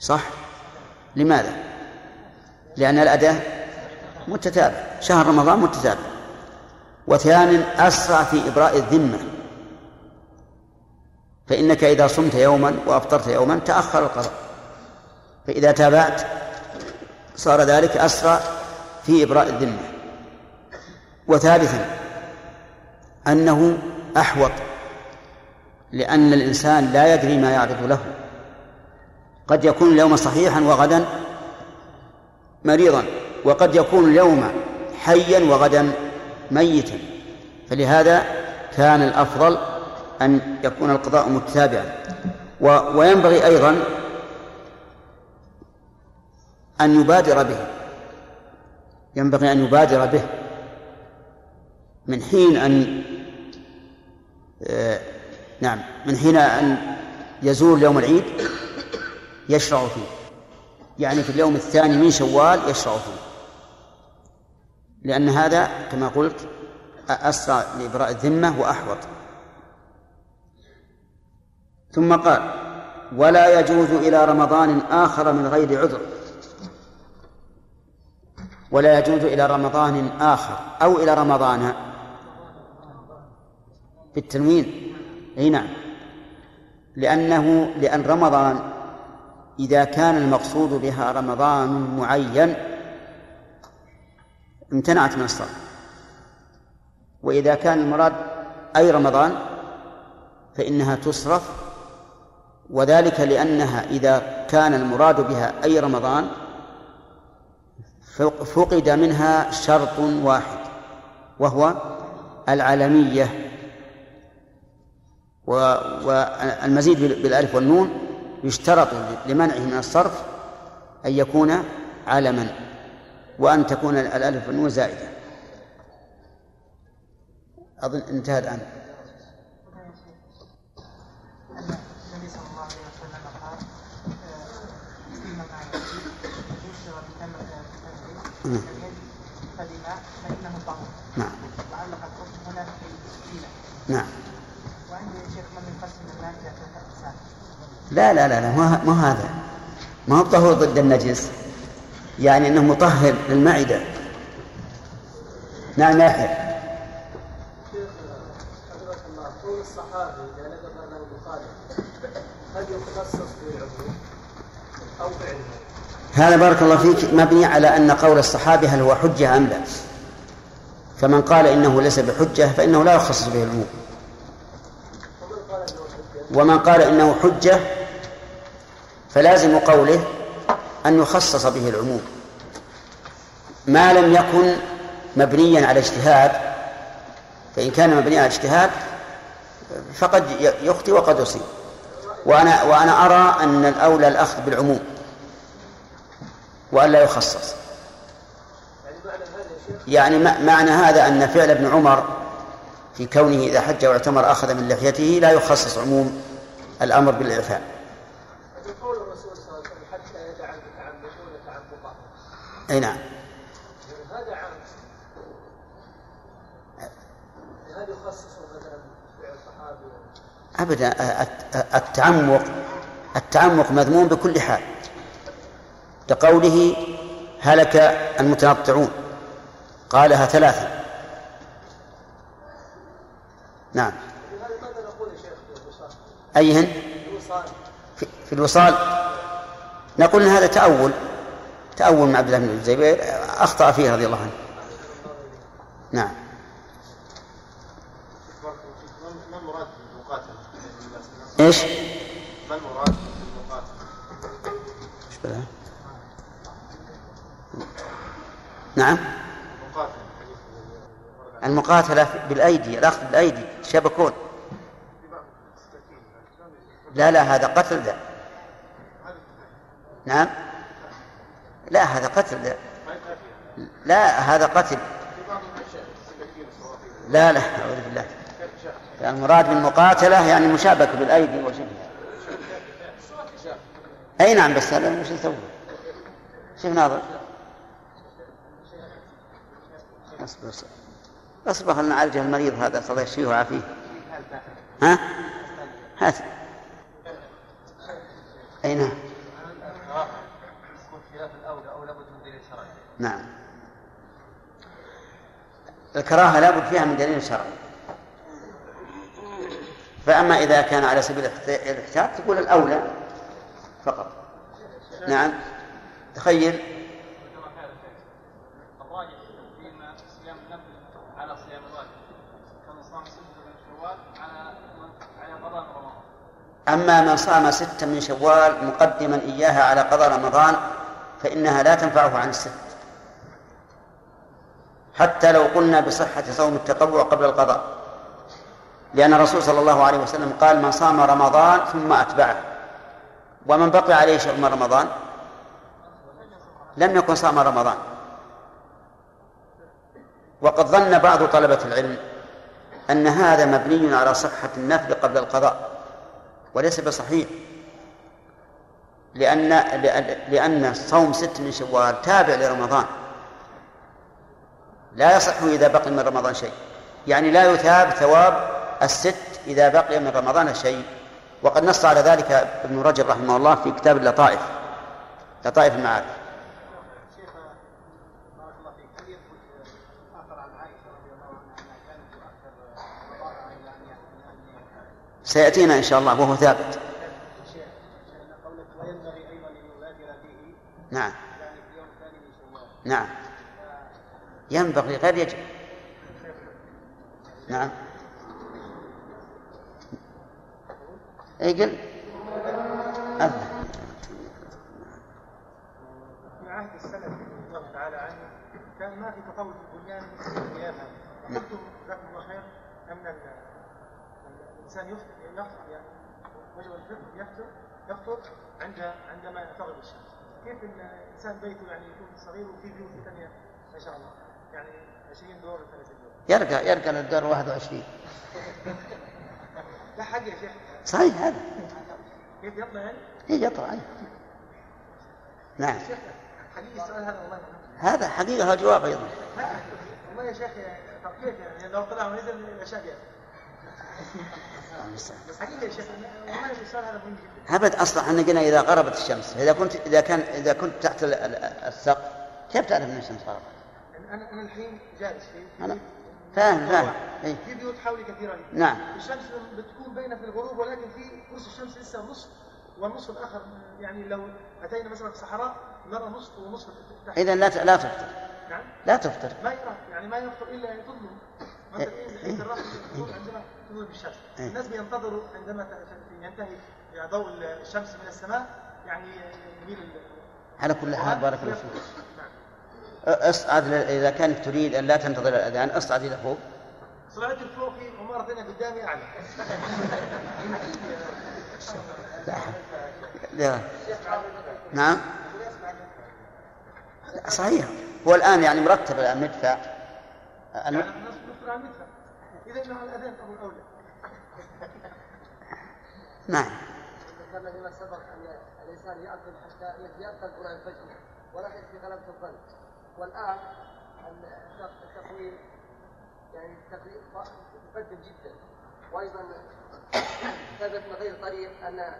صح؟ لماذا؟ لأن الأداء متتابع شهر رمضان متتابع. وثانيا أسرع في إبراء الذمة. فإنك إذا صمت يوما وأفطرت يوما تأخر القضاء. فإذا تابعت صار ذلك أسرع في إبراء الذمة. وثالثا أنه أحوط لأن الإنسان لا يدري ما يعرض له. قد يكون اليوم صحيحا وغدا مريضا وقد يكون اليوم حيا وغدا ميتا. فلهذا كان الأفضل أن يكون القضاء متتابعا وينبغي أيضا أن يبادر به. ينبغي أن يبادر به من حين أن آه نعم من حين أن يزول يوم العيد يشرع فيه. يعني في اليوم الثاني من شوال يشرع فيه. لأن هذا كما قلت أسرع لإبراء الذمة وأحوط. ثم قال ولا يجوز إلى رمضان آخر من غير عذر. ولا يجوز إلى رمضان آخر أو إلى رمضان. بالتنوين. أي نعم. لأنه لأن رمضان إذا كان المقصود بها رمضان معين امتنعت من الصلاة وإذا كان المراد أي رمضان فإنها تصرف وذلك لأنها إذا كان المراد بها أي رمضان فقد منها شرط واحد وهو العلمية. والمزيد بالألف والنون يشترط لمنعه من الصرف أن يكون علما وأن تكون الألف والنون زائدة. أظن انتهى الآن. فبماء فإنه نعم. هنا نعم وعندي يا شيخ من يقسم الماء إلى ثلاثة أقسام لا لا لا لا ما هذا. ما هو الطهور ضد النجس. يعني إنه مطهر للمعدة. نعم يا الصحابي هل أو؟ هذا بارك الله فيك مبني على أن قول الصحابي هل هو حجة أم لا. فمن قال إنه ليس بحجة فإنه لا يخصص به العموم. ومن قال إنه حجة فلازم قوله أن يخصص به العموم. ما لم يكن مبنيا على اجتهاد فإن كان مبنيا على اجتهاد فقد يخطي وقد يصيب. وأنا وأنا أرى أن الأولى الأخذ بالعموم وألا يخصص. يعني معنى هذا أن فعل ابن عمر في كونه إذا حج واعتمر أخذ من لحيته لا يخصص عموم الأمر بالإعفاء قول الرسول صلى الله عليه وسلم حتى يدع المتعمدون تعمقه أي نعم. هذا عام. هل يخصص مثلا فعل الصحابي أبدا التعمق التعمق مذموم بكل حال. لقوله هلك المتنطعون. قالها ثلاثا. نعم. أيهن؟ في, في الوصال؟ نقول إن هذا تأول. تأول مع عبد الله بن الزبير أخطأ فيه رضي الله عنه نعم ما المراد بالمقاتلة؟ إيش؟ ما المراد بالمقاتلة؟ إيش بلا؟ نعم مقاتلة المقاتلة بالأيدي الأخذ بالأيدي شبكون لا لا هذا قتل ذا نعم لا هذا قتل لا. هذا قتل. لا لا أعوذ بالله. المراد بالمقاتلة يعني مشابكة بالأيدي وشبهها أي نعم بس هذا وش نسوي؟ شوف ناظر. أصبر أصبر. خلنا نعالج المريض هذا. الله يشفيه ويعافيه ها؟ هات. أي نعم. نعم. الكراهة لابد فيها من دليل شرعي. فأما إذا كان على سبيل الاحتياط تقول الأولى فقط. نعم. تخيل. أما من صام ستة من شوال مقدما إياها على قضاء رمضان فإنها لا تنفعه عن الست حتى لو قلنا بصحة صوم التطوع قبل القضاء. لأن الرسول صلى الله عليه وسلم قال من صام رمضان ثم أتبعه. ومن بقي عليه شيء من رمضان لم يكن صام رمضان. وقد ظن بعض طلبة العلم أن هذا مبني على صحة النفل قبل القضاء وليس بصحيح. لأن لأن صوم ست من شوال تابع لرمضان. لا يصح إذا بقي من رمضان شيء. يعني لا يثاب ثواب الست إذا بقي من رمضان شيء. وقد نص على ذلك ابن رجب رحمه الله في كتاب اللطائف. لطائف المعارف. سيأتينا إن شاء الله وهو ثابت. نعم. نعم. ينبغي غير يجب. نعم. اي قل؟ أذن. في عهد السلف رضي الله تعالى عنه كان ما في تطور في البنيان مثل القيامة وقلتم جزاكم الله خير أن ال- الإنسان يفطر يعني وجب الفطر يفطر يفطر عند عندما تغرب الشمس كيف إن الإنسان بيته يعني يكون صغير وفي بيوت ثانية؟ ما شاء الله. يعني 20 دور 30 دور يرقى يرقى للدور 21 لا حق يا شيخ. صحيح هذا. كيف يطلع يعني؟ هي يطلع أي. نعم. شيخ حقيقي السؤال هذا والله. هذا حقيقة جواب أيضا. والله يا شيخ كيف يعني؟ لو طلع ونزل الأشياء بس حقيقي يا شيخ والله السؤال هذا مهم جدا. أبد أصلا إحنا قلنا إذا غربت الشمس إذا كنت إذا كان إذا كنت تحت ال- ال- السقف كيف تعرف أن الشمس غربت؟ أنا أنا الحين جالس في أنا فاهم فاهم. إيه. في بيوت حولي كثيرة. نعم. الشمس بتكون باينة في الغروب ولكن في قرص الشمس لسه نصف والنصف الآخر يعني لو أتينا مثلا في صحراء نرى نصف ونصف. إذا لا لا تفطر. نعم. لا تفطر. ما يرى يعني ما يفطر إلا يظلم مثلا إيه. يفطر عندما تظهر الشمس إيه. الناس بينتظروا عندما ينتهي ضوء الشمس من السماء يعني يميل على كل حال بارك الله فيك. أصعد إذا كانت تريد أن لا تنتظر الأذان أصعد إلى فوق. صعدت فوق في عمارة هنا قدامي اعلى لا. لا. نعم. صحيح. هو الآن يعني مرتب الآن مدفع يعني الم- إذا الأذان ابو الاولى نعم. ذكرنا فيما سبق أن الإنسان يأكل حتى يتيقن قرآن الفجر ولا يحس بغلبه الظن والآن الت- التقويم يعني تقريب مقدم جدا. وأيضا ثبت من غير طريق أن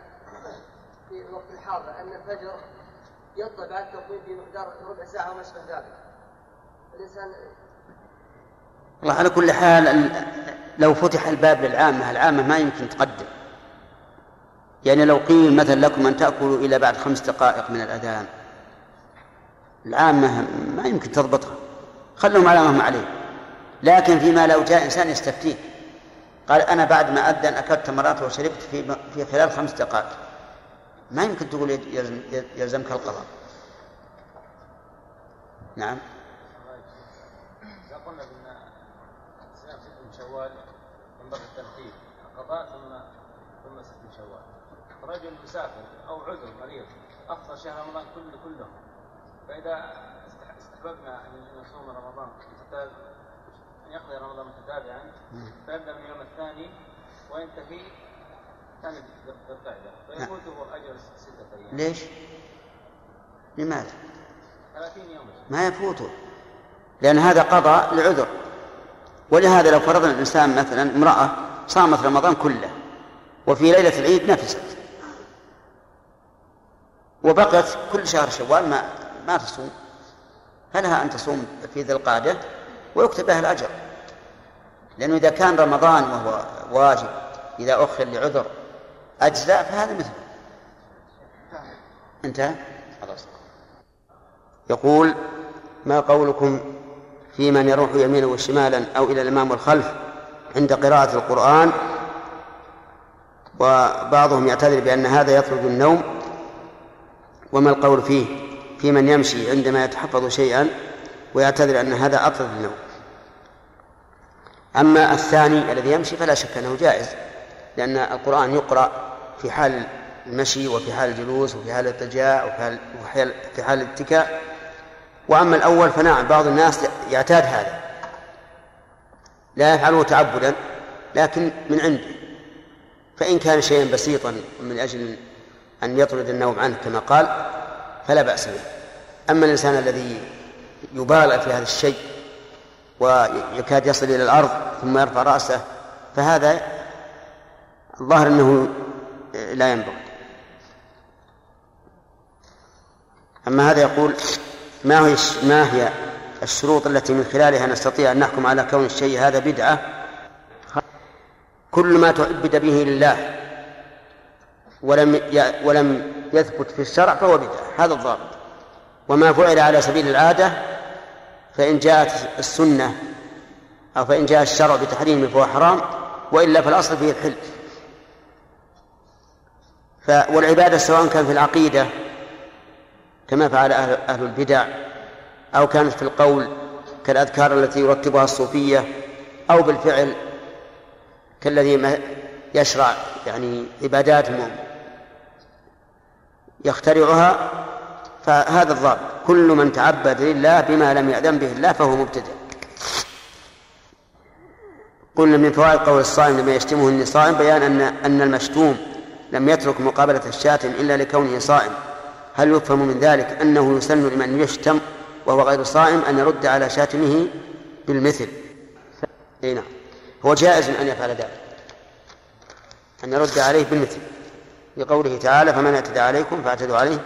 في الوقت الحاضر أن الفجر يطلع بعد التقويم في مقدار ربع ساعة وما أشبه ذلك. الإنسان والله على كل حال ال- لو فتح الباب للعامة العامة ما يمكن تقدم. يعني لو قيل مثلا لكم أن تأكلوا إلى بعد خمس دقائق من الأذان العامة ما يمكن تضبطها. خلهم على ما هم عليه. لكن فيما لو جاء إنسان يستفتيك قال أنا بعد ما أذن أكلت تمرات وشربت في في خلال خمس دقائق. ما يمكن تقول يلزم يلزمك القضاء. نعم. قلنا بأن شوال ينبغي ثم شوال. رجل مسافر أو عذر مريض أفطر شهر رمضان كله كله. فإذا استح- استحببنا أن نصوم رمضان متتابع أن يقضي رمضان متتابعا فيبدأ من اليوم الثاني وينتهي ثاني ذي القعدة. فيفوته أجر ستة أيام. ليش؟ لماذا؟ 30 يوم. ما يفوته. لأن هذا قضاء لعذر. ولهذا لو فرضنا الإنسان مثلا امرأة صامت رمضان كله وفي ليلة العيد نفست وبقت كل شهر شوال ما ما تصوم. فلها أن تصوم في ذي القعدة ويكتب لها الأجر. لأنه إذا كان رمضان وهو واجب إذا أخر لعذر أجزاء فهذا مثله انتهى خلاص. يقول ما قولكم في من يروح يمينا وشمالا أو إلى الأمام والخلف عند قراءة القرآن؟ وبعضهم يعتذر بأن هذا يطرد النوم. وما القول فيه؟ في من يمشي عندما يتحفظ شيئا ويعتذر أن هذا أطرد النوم. أما الثاني الذي يمشي فلا شك أنه جائز لأن القرآن يقرأ في حال المشي وفي حال الجلوس وفي حال حال وفي حال- في حال الاتكاء. وأما الأول فنعم بعض الناس يعتاد هذا. لا يفعله تعبدا لكن من عنده. فإن كان شيئا بسيطا من أجل أن يطرد النوم عنه كما قال فلا بأس به. أما الإنسان الذي يبالغ في هذا الشيء ويكاد يصل إلى الأرض ثم يرفع رأسه فهذا الظاهر أنه لا ينبغي. أما هذا يقول ما هي ما هي الشروط التي من خلالها نستطيع أن نحكم على كون الشيء هذا بدعة؟ كل ما تعبد به لله ولم ولم يثبت في الشرع فهو بدعة هذا الضابط. وما فعل على سبيل العادة فإن جاءت السنة أو فإن جاء الشرع بتحريمه فهو حرام وإلا فالأصل فيه الحل. ف والعبادة سواء كان في العقيدة كما فعل أهل, أهل البدع أو كانت في القول كالأذكار التي يرتبها الصوفية أو بالفعل كالذي يشرع يعني عبادات يخترعها فهذا الضابط كل من تعبد لله بما لم يأذن به الله فهو مبتدع. قلنا من فوائد قول الصائم لما يشتمه صائم بيان ان أن المشتوم لم يترك مقابلة الشاتم إلا لكونه صائم. هل يفهم من ذلك أنه يسن لمن يشتم وهو غير صائم أن يرد على شاتمه بالمثل؟ إي نعم. هو جائز أن يفعل ذلك أن يرد عليه بالمثل. لقوله تعالى فمن اعتدى عليكم فاعتدوا عليه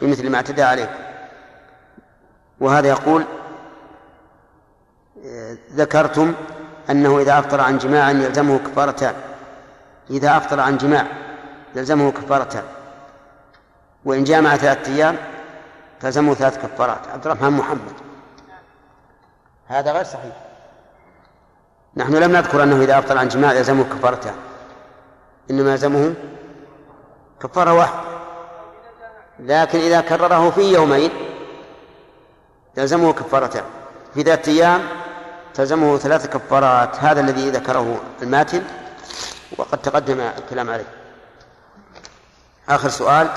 بمثل ما اعتدى عليكم. وهذا يقول ذكرتم أنه إذا أفطر عن جماع يلزمه كفارتان إذا أفطر عن جماع يلزمه كفارتان وإن جامع ثلاثة أيام تلزمه ثلاث كفارات. عبد الرحمن محمد. هذا غير صحيح. نحن لم نذكر أنه إذا أفطر عن جماع يلزمه كفارتان إنما يلزمه كفارة واحدة لكن إذا كرره في يومين يلزمه كفارتان. في ذات أيام تلزمه ثلاث كفارات هذا الذي ذكره الماتن وقد تقدم الكلام عليه. آخر سؤال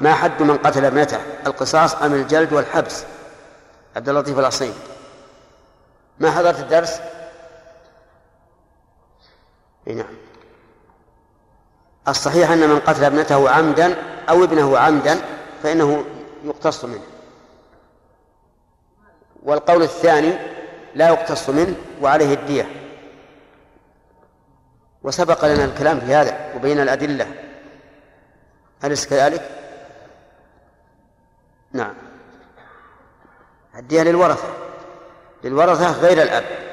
ما حد من قتل ابنته القصاص أم الجلد والحبس؟ عبد اللطيف الأصيم ما حضرت الدرس؟ اي نعم. الصحيح أن من قتل ابنته عمدا أو ابنه عمدا فإنه يقتص منه. والقول الثاني لا يقتص منه وعليه الدية. وسبق لنا الكلام في هذا وبين الأدلة. أليس كذلك؟ نعم. أديها للورثة. للورثة غير الأب.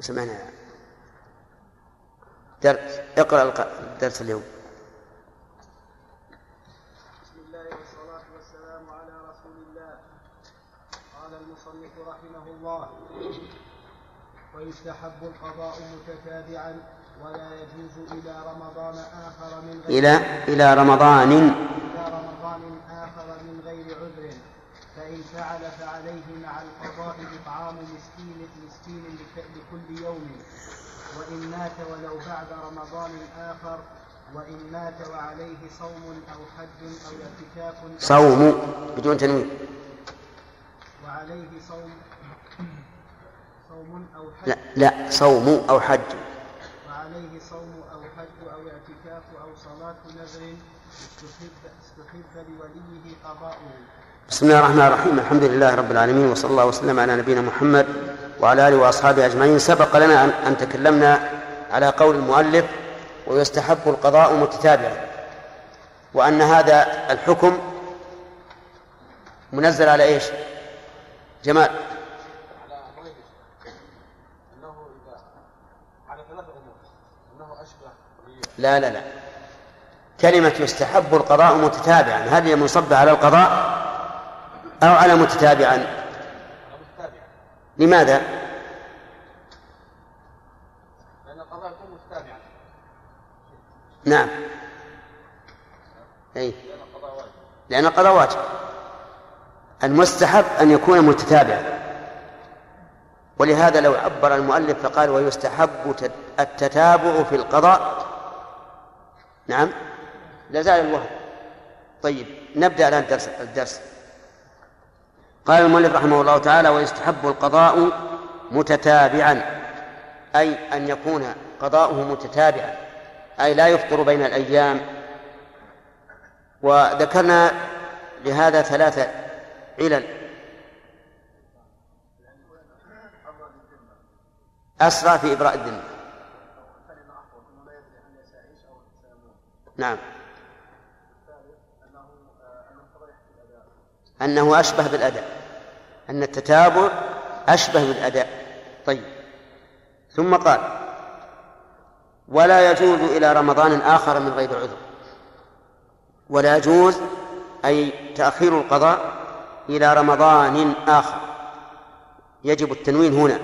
سمعنا درس اقرأ الدرس اليوم. بسم الله والصلاة والسلام على رسول الله. قال المصنف رحمه الله ويستحب القضاء متتابعا ولا يجوز إلى رمضان آخر من غير إلى إلى رمضان آخر من غير عذر فإن فعل فعليه مع القضاء إطعام مسكين مسكين لك- لكل يوم وإن مات ولو بعد رمضان آخر وإن مات وعليه صوم أو حج أو اعتكاف صوم. بدون تنوين. وعليه صوم صوم أو حج. لا لا صوم أو حج. وعليه صوم أو حج أو اعتكاف أو صلاة نذر استحب استحب لوليه قضاؤه. بسم الله الرحمن الرحيم. الحمد لله رب العالمين وصلى الله وسلم على نبينا محمد وعلى آله وأصحابه أجمعين. سبق لنا أن تكلمنا على قول المؤلف ويستحب القضاء متتابعا وأن هذا الحكم منزل على إيش؟ جمال لا لا لا كلمة يستحب القضاء متتابعا هل هي منصبة على القضاء أو على متتابعا لماذا؟ لأن القضاء يكون متتابعا نعم أي لأن القضاء واجب لأن القضاء واجب. المستحب أن يكون متتابعا ولهذا لو عبر المؤلف فقال ويستحب تت- التتابع في القضاء. نعم؟ لزال الوهم. طيب نبدأ الآن الدرس الدرس. قال المؤلف رحمه الله تعالى ويستحب القضاء متتابعا. أي أن يكون قضاؤه متتابعا. أي لا يفطر بين الأيام. وذكرنا لهذا ثلاثة علل. أسرع في إبراء الذمة نعم. أنه أشبه بالأداء. أن التتابع أشبه بالأداء. طيب. ثم قال ولا يجوز إلى رمضان آخر من غير عذر. ولا يجوز أي تأخير القضاء إلى رمضان آخر. يجب التنوين هنا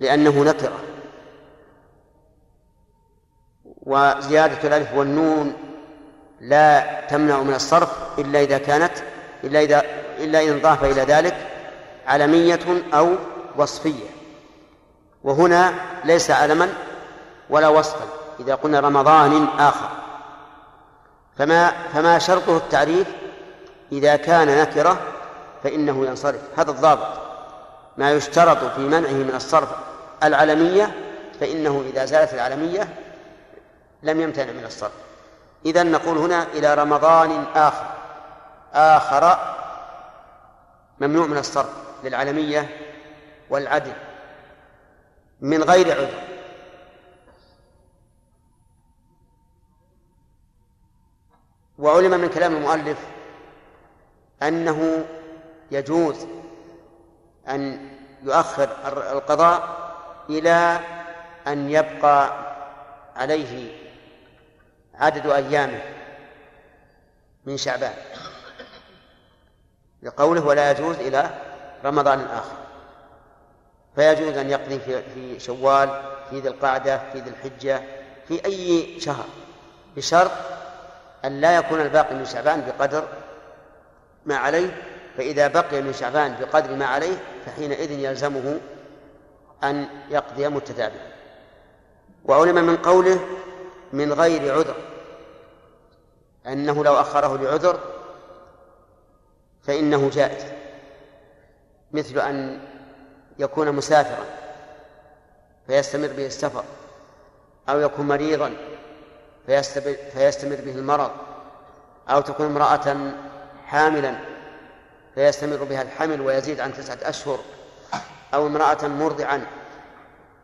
لأنه نكرة. وزيادة الألف والنون لا تمنع من الصرف إلا إذا كانت إلا إذا إلا إن ضاف إلى ذلك علمية أو وصفية. وهنا ليس علما ولا وصفا إذا قلنا رمضان آخر. فما فما شرطه التعريف إذا كان نكرة فإنه ينصرف. هذا الضابط. ما يشترط في منعه من الصرف العلمية فإنه إذا زالت العلمية لم يمتنع من الصرف. إذا نقول هنا إلى رمضان آخر. آخر ممنوع من الصرف للعلمية والعدل من غير عذر. وعلم من كلام المؤلف أنه يجوز أن يؤخر القضاء إلى أن يبقى عليه عدد أيامه من شعبان. لقوله ولا يجوز إلى رمضان آخر فيجوز أن يقضي في شوال في ذي القعدة في ذي الحجة في أي شهر. بشرط أن لا يكون الباقي من شعبان بقدر ما عليه فإذا بقي من شعبان بقدر ما عليه فحينئذ يلزمه أن يقضي متتابعا وعلم من قوله من غير عذر أنه لو أخره لعذر فإنه جائز. مثل أن يكون مسافرا فيستمر به السفر أو يكون مريضا فيستمر به المرض أو تكون امرأة حاملا فيستمر بها الحمل ويزيد عن تسعة أشهر أو امرأة مرضعا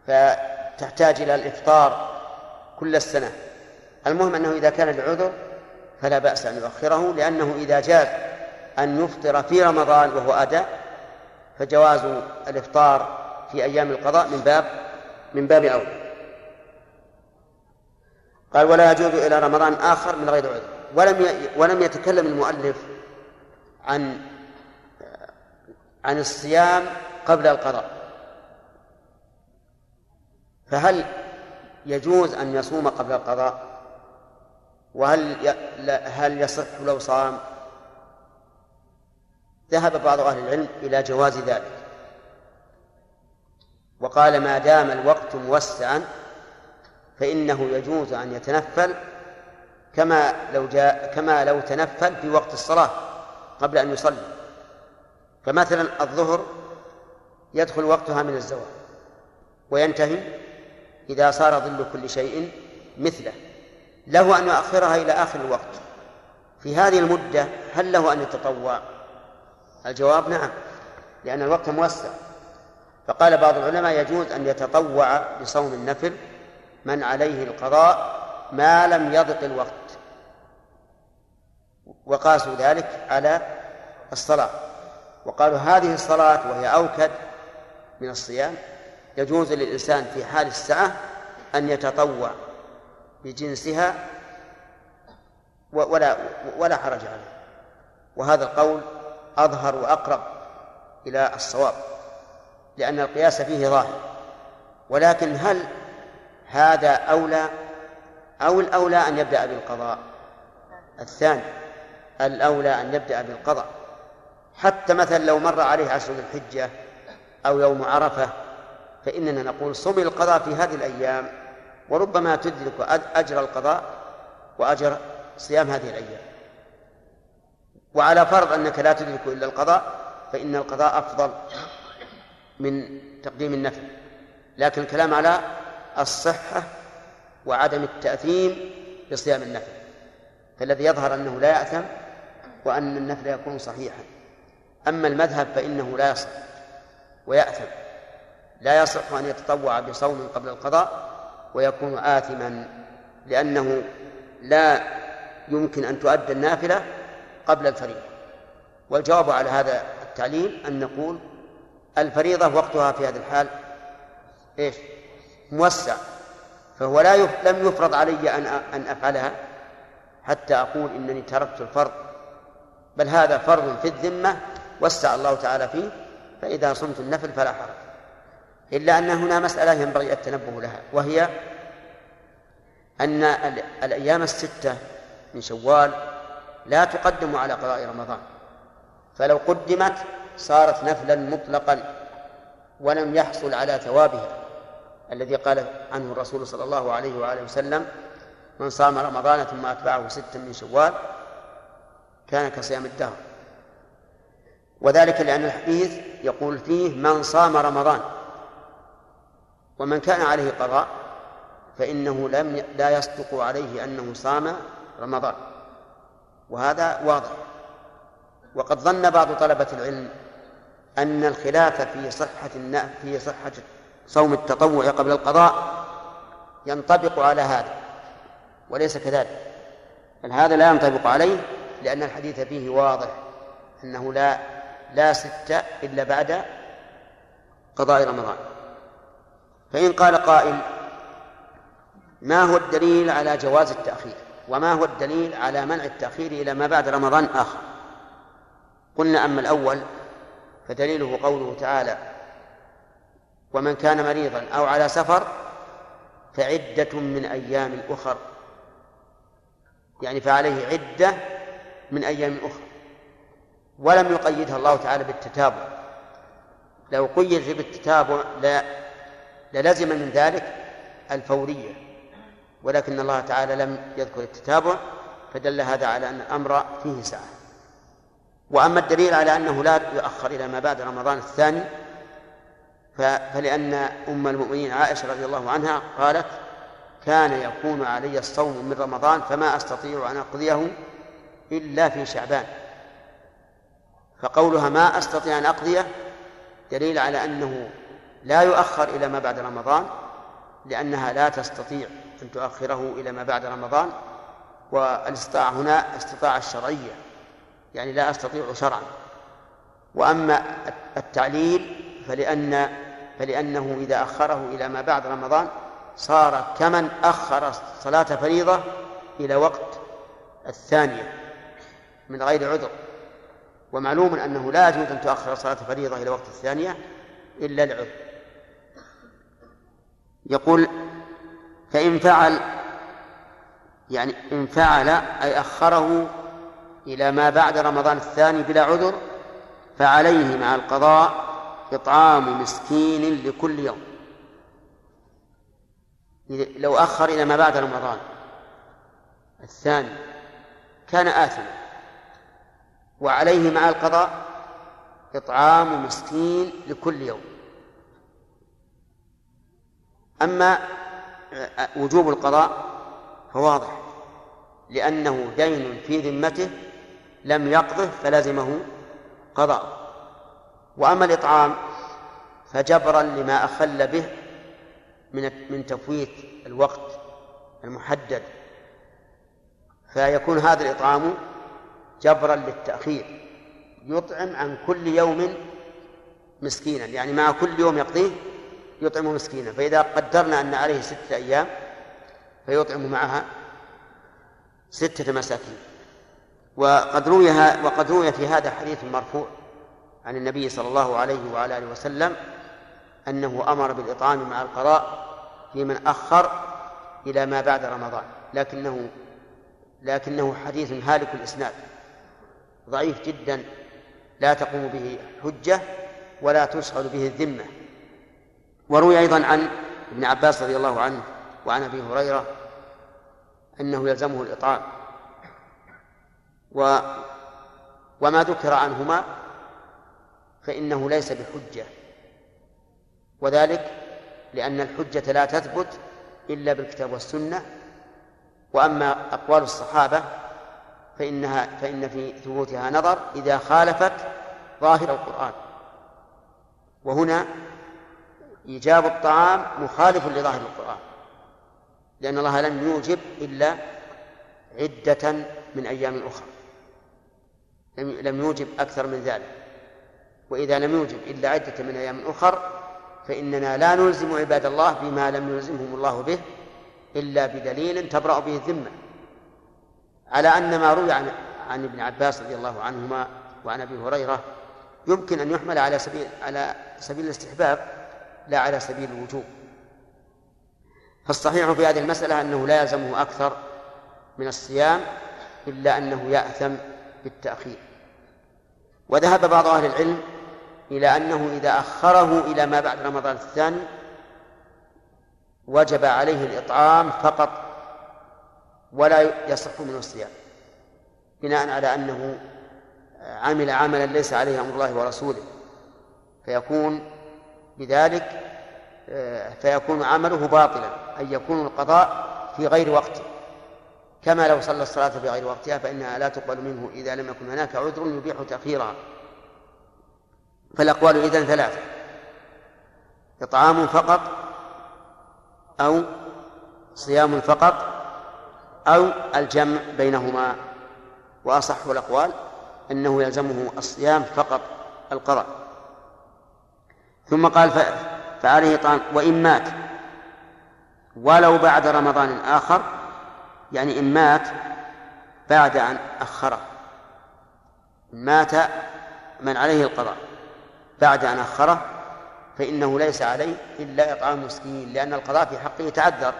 فتحتاج إلى الإفطار كل السنة. المهم أنه إذا كان العذر فلا بأس أن يؤخره لأنه إذا جاز أن يفطر في رمضان وهو أداء فجواز الإفطار في أيام القضاء من باب من باب أولى. قال ولا يجوز إلى رمضان آخر من غير عذر. ولم ولم يتكلم المؤلف عن عن الصيام قبل القضاء. فهل يجوز أن يصوم قبل القضاء؟ وهل هل يصح لو صام؟ ذهب بعض أهل العلم إلى جواز ذلك. وقال ما دام الوقت موسعا فإنه يجوز أن يتنفل كما لو جاء كما لو تنفل في وقت الصلاة قبل أن يصلي. فمثلا الظهر يدخل وقتها من الزوال وينتهي إذا صار ظل كل شيء مثله. له أن يؤخرها إلى آخر الوقت. في هذه المدة هل له أن يتطوع؟ الجواب نعم لأن الوقت موسع. فقال بعض العلماء يجوز أن يتطوع بصوم النفل من عليه القضاء ما لم يضق الوقت. وقاسوا ذلك على الصلاة. وقالوا هذه الصلاة وهي أوكد من الصيام يجوز للإنسان في حال السعة أن يتطوع بجنسها ولا ولا حرج عليه. وهذا القول أظهر وأقرب إلى الصواب لأن القياس فيه ظاهر. ولكن هل هذا أولى أو الأولى أن يبدأ بالقضاء. الثاني الأولى أن يبدأ بالقضاء. حتى مثلا لو مر عليه عشر ذي الحجة أو يوم عرفة فإننا نقول صم القضاء في هذه الأيام وربما تدرك أجر القضاء وأجر صيام هذه الأيام. وعلى فرض أنك لا تدرك إلا القضاء فإن القضاء أفضل من تقديم النفل. لكن الكلام على الصحة وعدم التأثيم بصيام النفل فالذي يظهر أنه لا يأثم وأن النفل يكون صحيحا أما المذهب فإنه لا يصح ويأثم لا يصح أن يتطوع بصوم قبل القضاء ويكون آثما لأنه لا يمكن أن تؤدى النافلة قبل الفريضة والجواب على هذا التعليل أن نقول الفريضة وقتها في هذه الحال إيش؟ موسع فهو لا يف... لم يفرض علي أن أن أفعلها حتى أقول إنني تركت الفرض. بل هذا فرض في الذمة وسع الله تعالى فيه فإذا صمت النفل فلا حرج. إلا أن هنا مسألة ينبغي التنبه لها وهي أن الأيام الستة من شوال لا تقدم على قضاء رمضان. فلو قدمت صارت نفلا مطلقا ولم يحصل على ثوابها. الذي قال عنه الرسول صلى الله عليه وآله وسلم من صام رمضان ثم أتبعه ستا من شوال كان كصيام الدهر. وذلك لأن الحديث يقول فيه من صام رمضان ومن كان عليه قضاء فإنه لم لا يصدق عليه أنه صام رمضان. وهذا واضح. وقد ظن بعض طلبة العلم أن الخلاف في صحة في صحة صوم التطوع قبل القضاء ينطبق على هذا وليس كذلك. بل هذا لا ينطبق عليه لأن الحديث فيه واضح أنه لا لا ستة إلا بعد قضاء رمضان. فإن قال قائل ما هو الدليل على جواز التأخير؟ وما هو الدليل على منع التأخير إلى ما بعد رمضان آخر؟ قلنا أما الأول فدليله قوله تعالى ومن كان مريضا أو على سفر فعدة من أيام أخر يعني فعليه عدة من أيام أخرى ولم يقيدها الله تعالى بالتتابع. لو قيد بالتتابع لا للزم من ذلك الفورية. ولكن الله تعالى لم يذكر التتابع فدل هذا على أن الأمر فيه سعة وأما الدليل على أنه لا يؤخر إلى ما بعد رمضان الثاني فلأن أم المؤمنين عائشة رضي الله عنها قالت كان يكون علي الصوم من رمضان فما أستطيع أن أقضيه إلا في شعبان. فقولها ما أستطيع أن أقضيه دليل على أنه لا يؤخر إلى ما بعد رمضان لأنها لا تستطيع أن تؤخره إلى ما بعد رمضان والاستطاعة هنا استطاعة الشرعية يعني لا أستطيع شرعا. وأما التعليل فلأن فلأنه إذا أخره إلى ما بعد رمضان صار كمن أخر صلاة فريضة إلى وقت الثانية من غير عذر. ومعلوم أنه لا يجوز أن تؤخر صلاة فريضة إلى وقت الثانية إلا لعذر يقول فإن فعل يعني إن فعل أي أخره إلى ما بعد رمضان الثاني بلا عذر فعليه مع القضاء إطعام مسكين لكل يوم. لو أخر إلى ما بعد رمضان. الثاني كان آثما. وعليه مع القضاء إطعام مسكين لكل يوم. أما وجوب القضاء فواضح لأنه دين في ذمته لم يقضه فلزمه قضاء. وأما الإطعام فجبرا لما أخل به من من تفويت الوقت المحدد. فيكون هذا الإطعام جبرا للتأخير يطعم عن كل يوم مسكينا يعني مع كل يوم يقضيه يطعم مسكينا. فإذا قدرنا أن عليه ستة أيام فيطعم معها ستة مساكين. وقد روي وقد روي في هذا حديث مرفوع عن النبي صلى الله عليه وعلى آله وسلم أنه أمر بالإطعام مع القضاء في من أخر إلى ما بعد رمضان لكنه لكنه حديث هالك الإسناد ضعيف جدا لا تقوم به حجة ولا تشغل به الذمة. وروي أيضا عن ابن عباس رضي الله عنه وعن أبي هريرة أنه يلزمه الإطعام و وما ذكر عنهما فإنه ليس بحجة. وذلك لأن الحجة لا تثبت إلا بالكتاب والسنة. وأما أقوال الصحابة فإنها فإن في ثبوتها نظر إذا خالفت ظاهر القرآن. وهنا إيجاب الطعام مخالف لظاهر القرآن. لأن الله لم يوجب إلا عدة من أيام أخرى. لم يوجب أكثر من ذلك. وإذا لم يوجب إلا عدة من أيام أخر فإننا لا نلزم عباد الله بما لم يلزمهم الله به إلا بدليل تبرأ به الذمة. على أن ما روي عن عن ابن عباس رضي الله عنهما وعن أبي هريرة يمكن أن يحمل على سبيل على سبيل الاستحباب لا على سبيل الوجوب. فالصحيح في هذه المسألة أنه لا يلزمه أكثر من الصيام إلا أنه يأثم بالتأخير. وذهب بعض أهل العلم إلى أنه إذا أخره إلى ما بعد رمضان الثاني وجب عليه الإطعام فقط ولا يصح منه الصيام بناء على أنه عمل عملا ليس عليه أمر الله ورسوله فيكون بذلك فيكون عمله باطلا أي يكون القضاء في غير وقته. كما لو صلى الصلاة في غير وقتها فإنها لا تقبل منه إذا لم يكن هناك عذر يبيح تأخيرها. فالأقوال إذن ثلاثة. إطعام فقط أو صيام فقط أو الجمع بينهما. وأصح الأقوال أنه يلزمه الصيام فقط القضاء ثم قال فعليه طعام. وإن مات ولو بعد رمضان آخر يعني إن مات بعد أن أخره. مات من عليه القضاء. بعد أن أخره فإنه ليس عليه إلا إطعام مسكين لأن القضاء في حقه تعذر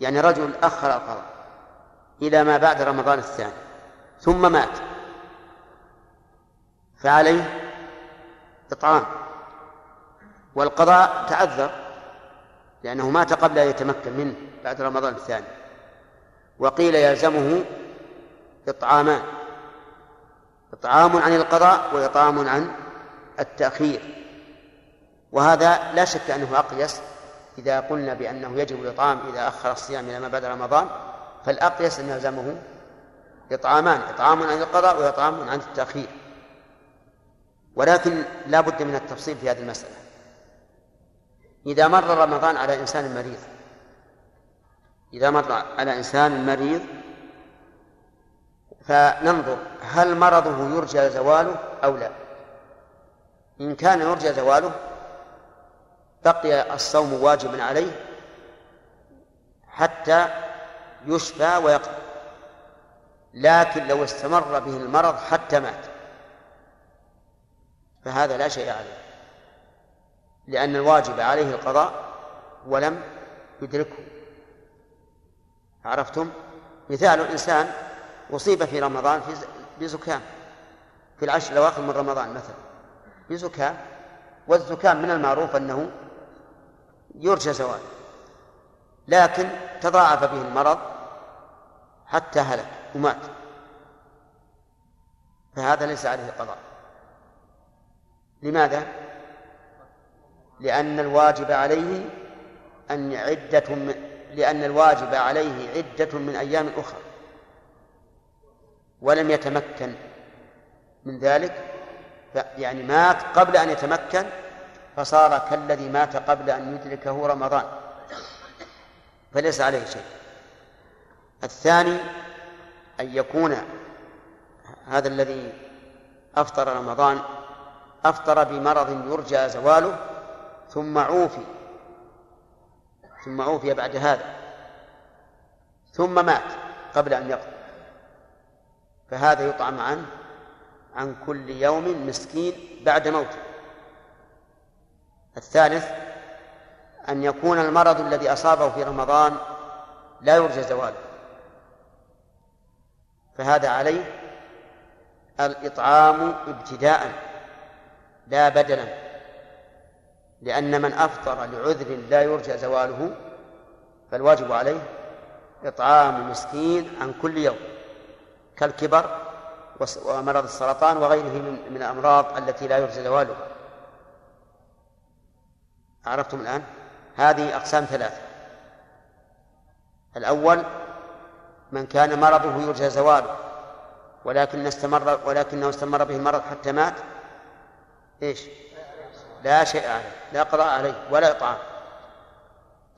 يعني رجل أخر القضاء إلى ما بعد رمضان الثاني ثم مات. فعليه إطعام والقضاء تعذر لأنه مات قبل أن يتمكن منه بعد رمضان الثاني. وقيل يلزمه إطعامان إطعام عن القضاء وإطعام عن التأخير. وهذا لا شك أنه أقيس إذا قلنا بأنه يجب الإطعام إذا أخر الصيام إلى ما بعد رمضان فالأقيس أن يلزمه إطعامان إطعام عن القضاء وإطعام عن التأخير. ولكن لا بد من التفصيل في هذه المسألة. إذا مر رمضان على إنسان مريض إذا مر على إنسان مريض فننظر هل مرضه يرجى زواله أو لا. إن كان يرجى زواله بقي الصوم واجبا عليه حتى يشفى ويقضى لكن لو استمر به المرض حتى مات. فهذا لا شيء عليه. لأن الواجب عليه القضاء ولم يدركه. عرفتم؟ مثال إنسان أصيب في رمضان في بزكام في العشر الأواخر من رمضان مثلا. بزكام والزكام من المعروف أنه يرجى زواله لكن تضاعف به المرض حتى هلك ومات فهذا ليس عليه قضاء لماذا؟ لأن الواجب عليه أن عدة من لأن الواجب عليه عدة من أيام أخرى ولم يتمكن من ذلك يعني مات قبل أن يتمكن فصار كالذي مات قبل أن يدركه رمضان فليس عليه شيء. الثاني أن يكون هذا الذي أفطر رمضان أفطر بمرض يرجى زواله ثم عوفي ثم عوفي بعد هذا ثم مات قبل أن يقضي فهذا يطعم عنه عن كل يوم مسكين بعد موته. الثالث أن يكون المرض الذي أصابه في رمضان لا يرجى زواله. فهذا عليه الإطعام ابتداء لا بدلا لأن من أفطر لعذر لا يرجى زواله فالواجب عليه إطعام مسكين عن كل يوم. كالكبر ومرض السرطان وغيره من الأمراض التي لا يرجى زوالها. عرفتم الآن؟ هذه أقسام ثلاثة. الأول من كان مرضه يرجى زواله ولكن استمر ولكنه استمر به المرض حتى مات. إيش؟ لا شيء عليه لا قضاء عليه ولا إطعام.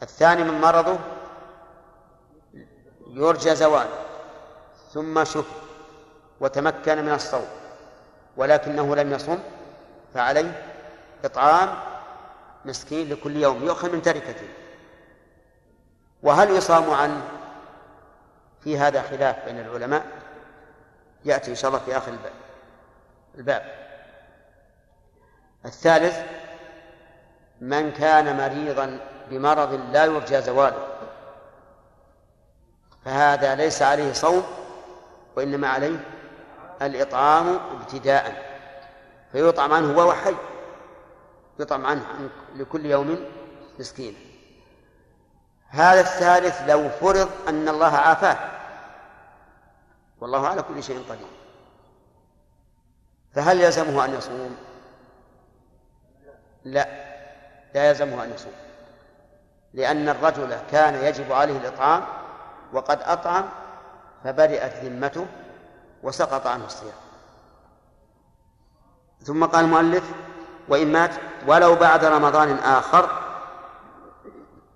الثاني من مرضه يرجى زواله ثم شف وتمكن من الصوم ولكنه لم يصم فعليه إطعام مسكين لكل يوم يؤخذ من تركته. وهل يصام عنه في هذا خلاف بين العلماء؟ يأتي إن شاء الله في آخر الباب الباب. الثالث من كان مريضا بمرض لا يرجى زواله فهذا ليس عليه صوم وإنما عليه الإطعام ابتداء فيطعم عنه وهو حي يطعم عنه لكل يوم مسكين هذا الثالث لو فرض أن الله عافاه والله على كل شيء قدير فهل يلزمه أن يصوم؟ لا لا يلزمه أن يصوم لأن الرجل كان يجب عليه الإطعام وقد أطعم فبرئت ذمته وسقط عنه الصيام. ثم قال المؤلف وإن مات ولو بعد رمضان آخر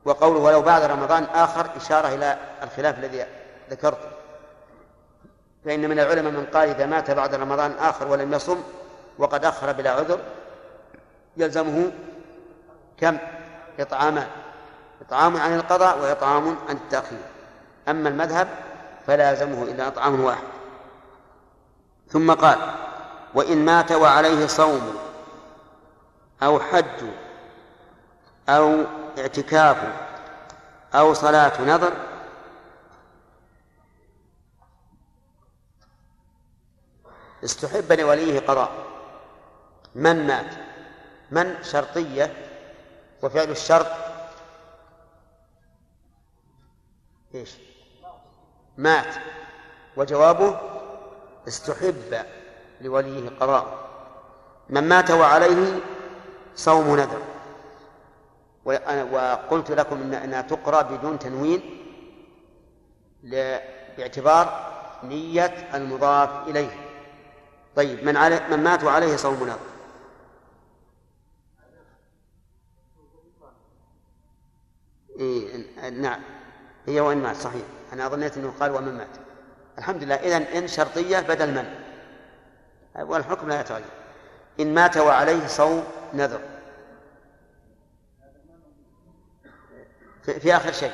وقوله ولو بعد رمضان آخر إشارة إلى الخلاف الذي ذكرته. فإن من العلماء من قال إذا مات بعد رمضان آخر ولم يصم وقد أخر بلا عذر يلزمه كم؟ إطعامان إطعام عن القضاء وإطعام عن التأخير. أما المذهب فلا يلزمه إلا إطعام واحد. ثم قال وإن مات وعليه صوم أو حج أو اعتكاف أو صلاة نذر استحب لوليه قضاء. من مات؟ من شرطية وفعل الشرط؟ إيش؟ مات. وجوابه استحب لوليه قضاء من مات وعليه صوم نذر. وقلت لكم إن أنها تقرأ بدون تنوين باعتبار نية المضاف إليه. طيب من علي من مات وعليه صوم نذر. إيه نعم. هي وإن مات صحيح. أنا ظنيت أنه قال ومن مات. الحمد لله. إذا إن شرطية بدل من. والحكم لا يتغير. إن مات وعليه صوم نذر. في, في آخر شيء.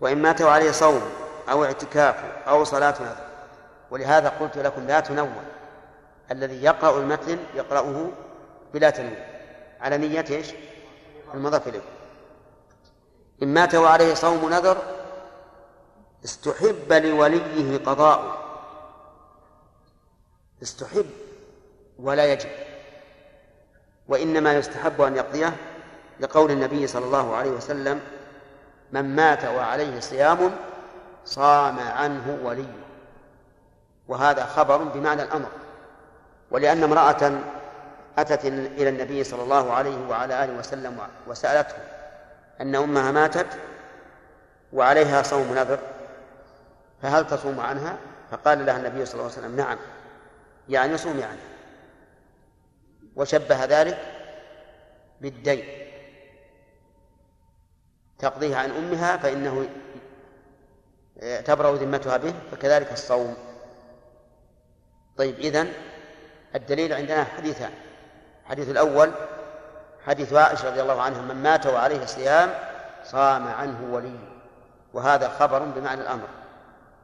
وإن مات وعليه صوم أو اعتكاف أو صلاة نذر. ولهذا قلت لكم لا تنون الذي يقرأ المتن يقرأه بلا تنوين على نية إيش؟ المضاف إليه. إن مات وعليه صوم نذر استحب لوليه قضاء استحب ولا يجب. وإنما يستحب أن يقضيه لقول النبي صلى الله عليه وسلم من مات وعليه صيام صام عنه وليه. وهذا خبر بمعنى الأمر. ولأن امرأة أتت إلى النبي صلى الله عليه وعلى آله وسلم وسألته أن أمها ماتت وعليها صوم نذر. فهل تصوم عنها؟ فقال لها النبي صلى الله عليه وسلم نعم. يعني صومي عنها وشبه ذلك بالدين. تقضيه عن أمها فإنه تبرأ ذمتها به فكذلك الصوم. طيب إذن الدليل عندنا حديثان. الحديث الأول حديث عائشة رضي الله عنها من مات وعليه صيام صام عنه ولي. وهذا خبر بمعنى الأمر.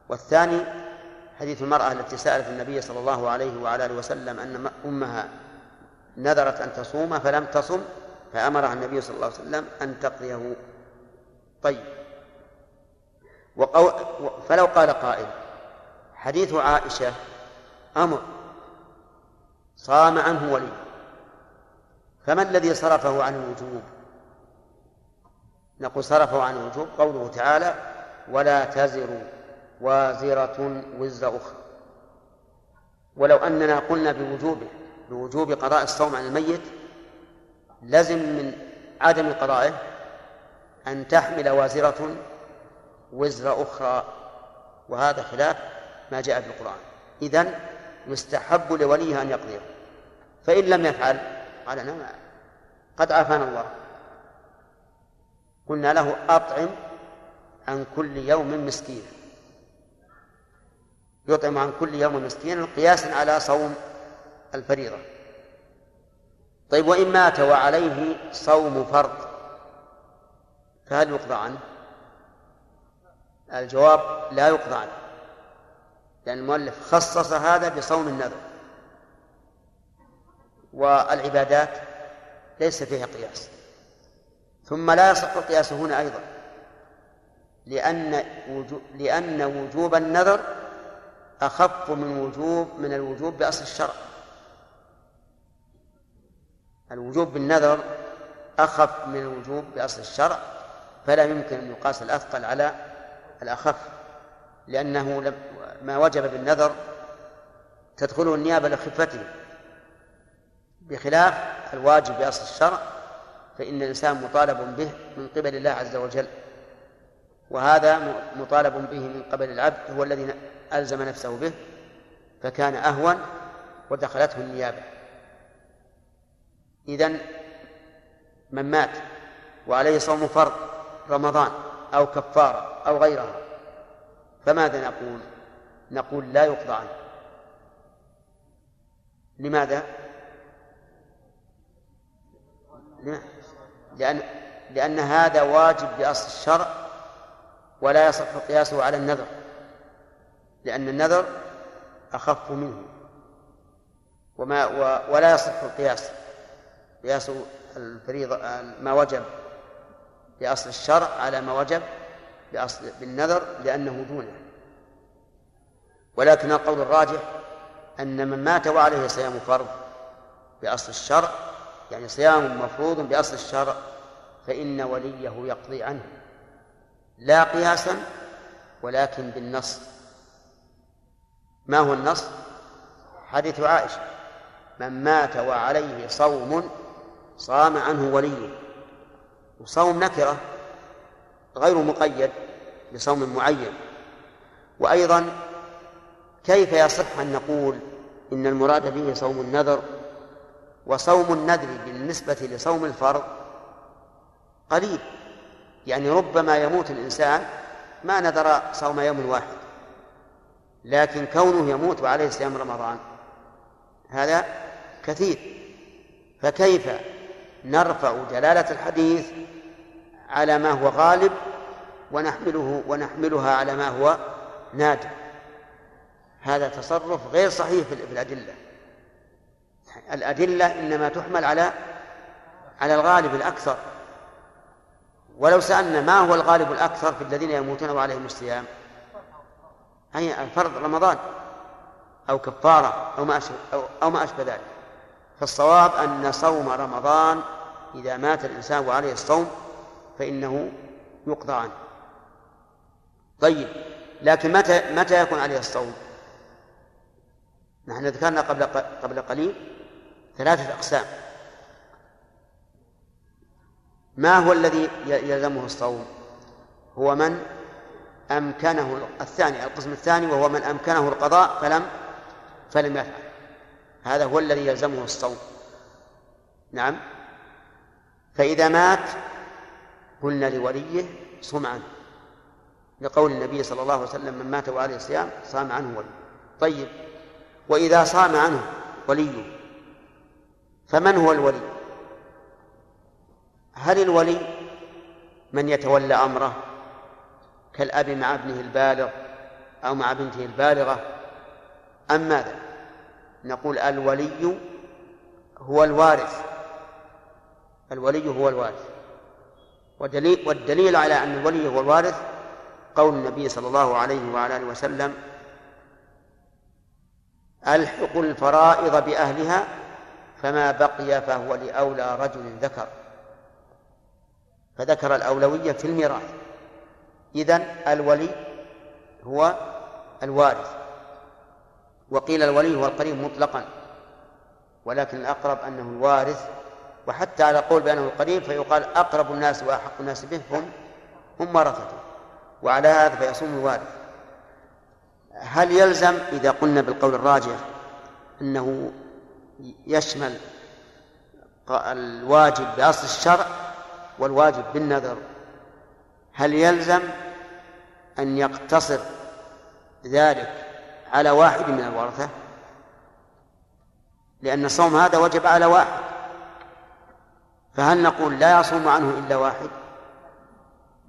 والثاني حديث المرأة التي سألت النبي صلى الله عليه وعلى آله وسلم أن أمها نذرت أن تصوم فلم تصم فأمرها النبي صلى الله عليه وسلم أن تقضيه. طيب. وقو... فلو قال قائل حديث عائشة أمر صام عنه ولي. فما الذي صرفه عن الوجوب؟ نقول صرفه عن الوجوب قوله تعالى ولا تزر وازرة وزر أخرى. ولو أننا قلنا بوجوبه بوجوب قضاء الصوم عن الميت لزم من عدم قضائه أن تحمل وازرة وزر أخرى. وهذا خلاف ما جاء في القرآن. إذن يستحب لوليها أن يقضيه. فإن لم يفعل قال نعم. قد عافانا الله. قلنا له أطعم عن كل يوم مسكين. يطعم عن كل يوم مسكين قياسا على صوم الفريضة. طيب وإن مات وعليه صوم فرض فهل يقضى عنه؟ الجواب لا يقضى عنه لأن المؤلف خصص هذا بصوم النذر. والعبادات ليس فيها قياس. ثم لا يصح القياس هنا أيضا لأن لأن وجوب النذر أخف من وجوب من الوجوب بأصل الشرع. الوجوب بالنذر أخف من الوجوب بأصل الشرع فلا يمكن أن يقاس الأثقل على الأخف لأنه ما وجب بالنذر تدخله النيابة لخفته. بخلاف الواجب بأصل الشرع فإن الإنسان مطالب به من قبل الله عز وجل وهذا مطالب به من قبل العبد هو الذي ألزم نفسه به فكان أهون ودخلته النيابة إذن من مات وعليه صوم فرض رمضان أو كفارة أو غيرها فماذا نقول؟ نقول لا يقضى عنه لماذا؟ لأن لأن هذا واجب بأصل الشرع ولا يصح قياسه على النذر لأن النذر أخف منه. وما ولا يصح القياس. قياس الفريضة ما وجب بأصل الشرع على ما وجب بأصل بالنذر لأنه دونه. ولكن القول الراجح أن من مات وعليه صيام فرض بأصل الشرع يعني صيام مفروض بأصل الشرع فإن وليه يقضي عنه. لا قياسا ولكن بالنص. ما هو النص؟ حديث عائشة من مات وعليه صوم صام عنه وليه. وصوم نكرة غير مقيد بصوم معين. وأيضا كيف يصح أن نقول إن المراد به صوم النذر؟ وصوم النذر بالنسبة لصوم الفرض قليل يعني ربما يموت الإنسان ما نذر صوم يوم واحد. لكن كونه يموت وعليه صيام رمضان هذا كثير. فكيف نرفع دلالة الحديث على ما هو غالب ونحمله ونحملها على ما هو نادر؟ هذا تصرف غير صحيح في الأدلة. الأدلة إنما تحمل على على الغالب الأكثر. ولو سألنا ما هو الغالب الأكثر في الذين يموتون وعليهم الصيام أي الفرض رمضان أو كفارة أو ما أشبه أو, أو ما أشبه ذلك فالصواب أن صوم رمضان إذا مات الإنسان وعليه الصوم فإنه يقضى عنه طيب لكن متى متى يكون عليه الصوم؟ نحن ذكرنا قبل قبل قليل ثلاثة أقسام ما هو الذي يلزمه الصوم؟ هو من أمكنه الثاني القسم الثاني وهو من أمكنه القضاء فلم فلم يفعل. هذا هو الذي يلزمه الصوم. نعم. فإذا مات قلنا لوليه صم عنه. لقول النبي صلى الله عليه وسلم من مات وعليه الصيام صام عنه ولي طيب. وإذا صام عنه وليه فمن هو الولي؟ هل الولي من يتولى أمره؟ كالأب مع ابنه البالغ أو مع بنته البالغة. أم ماذا نقول الولي هو الوارث. الولي هو الوارث. ودليل والدليل على أن الولي هو الوارث قول النبي صلى الله عليه وعلى آله وسلم ألحق الفرائض بأهلها فما بقي فهو لأولى رجل ذكر. فذكر الأولوية في الميراث. إذن الولي هو الوارث. وقيل الولي هو القريب مطلقا ولكن الأقرب أنه الوارث. وحتى على قول بأنه القريب فيقال أقرب الناس وأحق الناس به هم هم ورثته. وعلى هذا فيصوم الوارث. هل يلزم إذا قلنا بالقول الراجح أنه يشمل الواجب بأصل الشرع والواجب بالنذر هل يلزم أن يقتصر ذلك على واحد من الورثة؟ لأن الصوم هذا وجب على واحد. فهل نقول لا يصوم عنه إلا واحد؟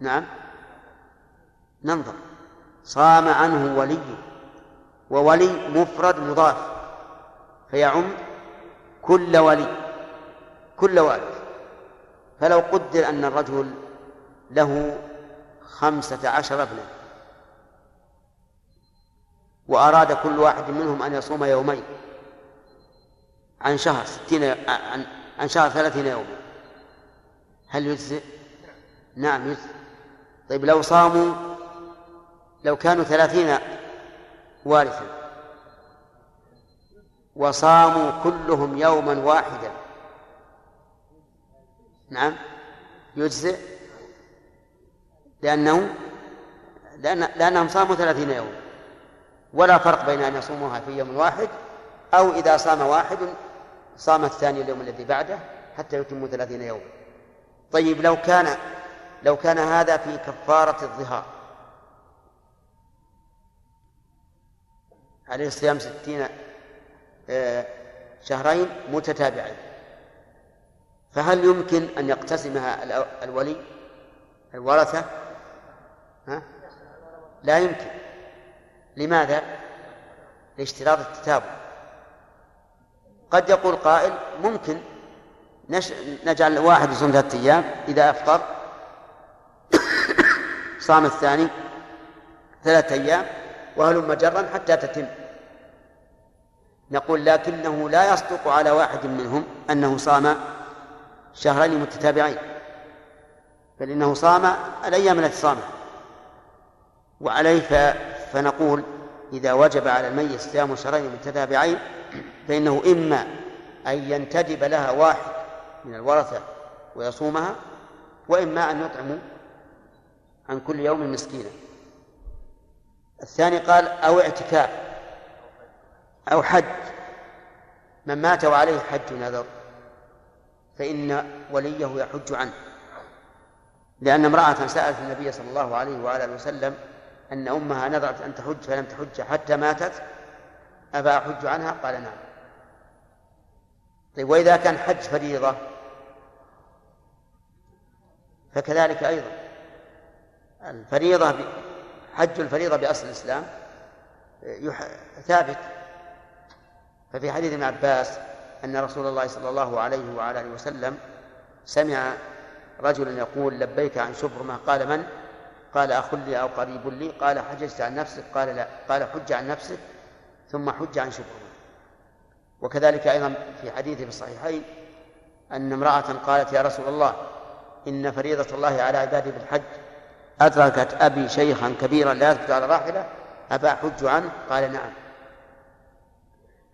نعم. ننظر. صام عنه ولي وولي مفرد مضاف فيعم كل ولي كل وارث. فلو قدر أن الرجل له خمسة عشر ابنا. وأراد كل واحد منهم أن يصوم يومين. عن شهر ستين عن, عن شهر ثلاثين يوما. هل يجزئ؟ نعم يجزئ. طيب لو صاموا لو كانوا ثلاثين وارثا. وصاموا كلهم يوما واحدا. نعم يجزئ. لأنه لأن لأنهم صاموا ثلاثين يوما ولا فرق بين أن يصوموها في يوم واحد أو إذا صام واحد صام الثاني اليوم الذي بعده حتى يتموا ثلاثين يوما طيب لو كان لو كان هذا في كفارة الظهار. عليه صيام ستين آه، شهرين متتابعين. فهل يمكن أن يقتسمها الولي الورثة؟ لا يمكن. لماذا؟ لاشتراط التتابع. قد يقول قائل ممكن نش... نجعل واحد يصوم ثلاثة أيام إذا أفطر. *coughs* صام الثاني ثلاثة أيام وهلم جرا حتى تتم. نقول لكنه لا يصدق على واحد منهم أنه صام شهرين متتابعين بل إنه صام الأيام التي صامها. وعليه فنقول إذا وجب على الميت صيام شهرين متتابعين فإنه إما أن ينتدب لها واحد من الورثة ويصومها وإما أن يطعم عن كل يوم مسكينا. الثاني قال أو اعتكاف أو حج. من مات وعليه حج نذر فإن وليه يحج عنه. لأن امرأة سألت النبي صلى الله عليه وعلى آله وسلم أن أمها نذرت أن تحج فلم تحج حتى ماتت أفا أحج عنها؟ قال نعم. طيب وإذا كان حج فريضة فكذلك أيضا. الفريضة حج الفريضة بأصل الإسلام ثابت. ففي حديث ابن عباس أن رسول الله صلى الله عليه وعلى آله وسلم سمع رجلا يقول لبيك عن شبرمة قال من؟ قال أخ لي أو قريب لي قال حججت عن نفسك قال لا قال حج عن نفسك ثم حج عن شبرمة وكذلك أيضا في حديث في الصحيحين أن امرأة قالت يا رسول الله إن فريضة الله على عباده بالحج أدركت أبي شيخا كبيرا لا يثبت على راحلة أفأحج عنه؟ قال نعم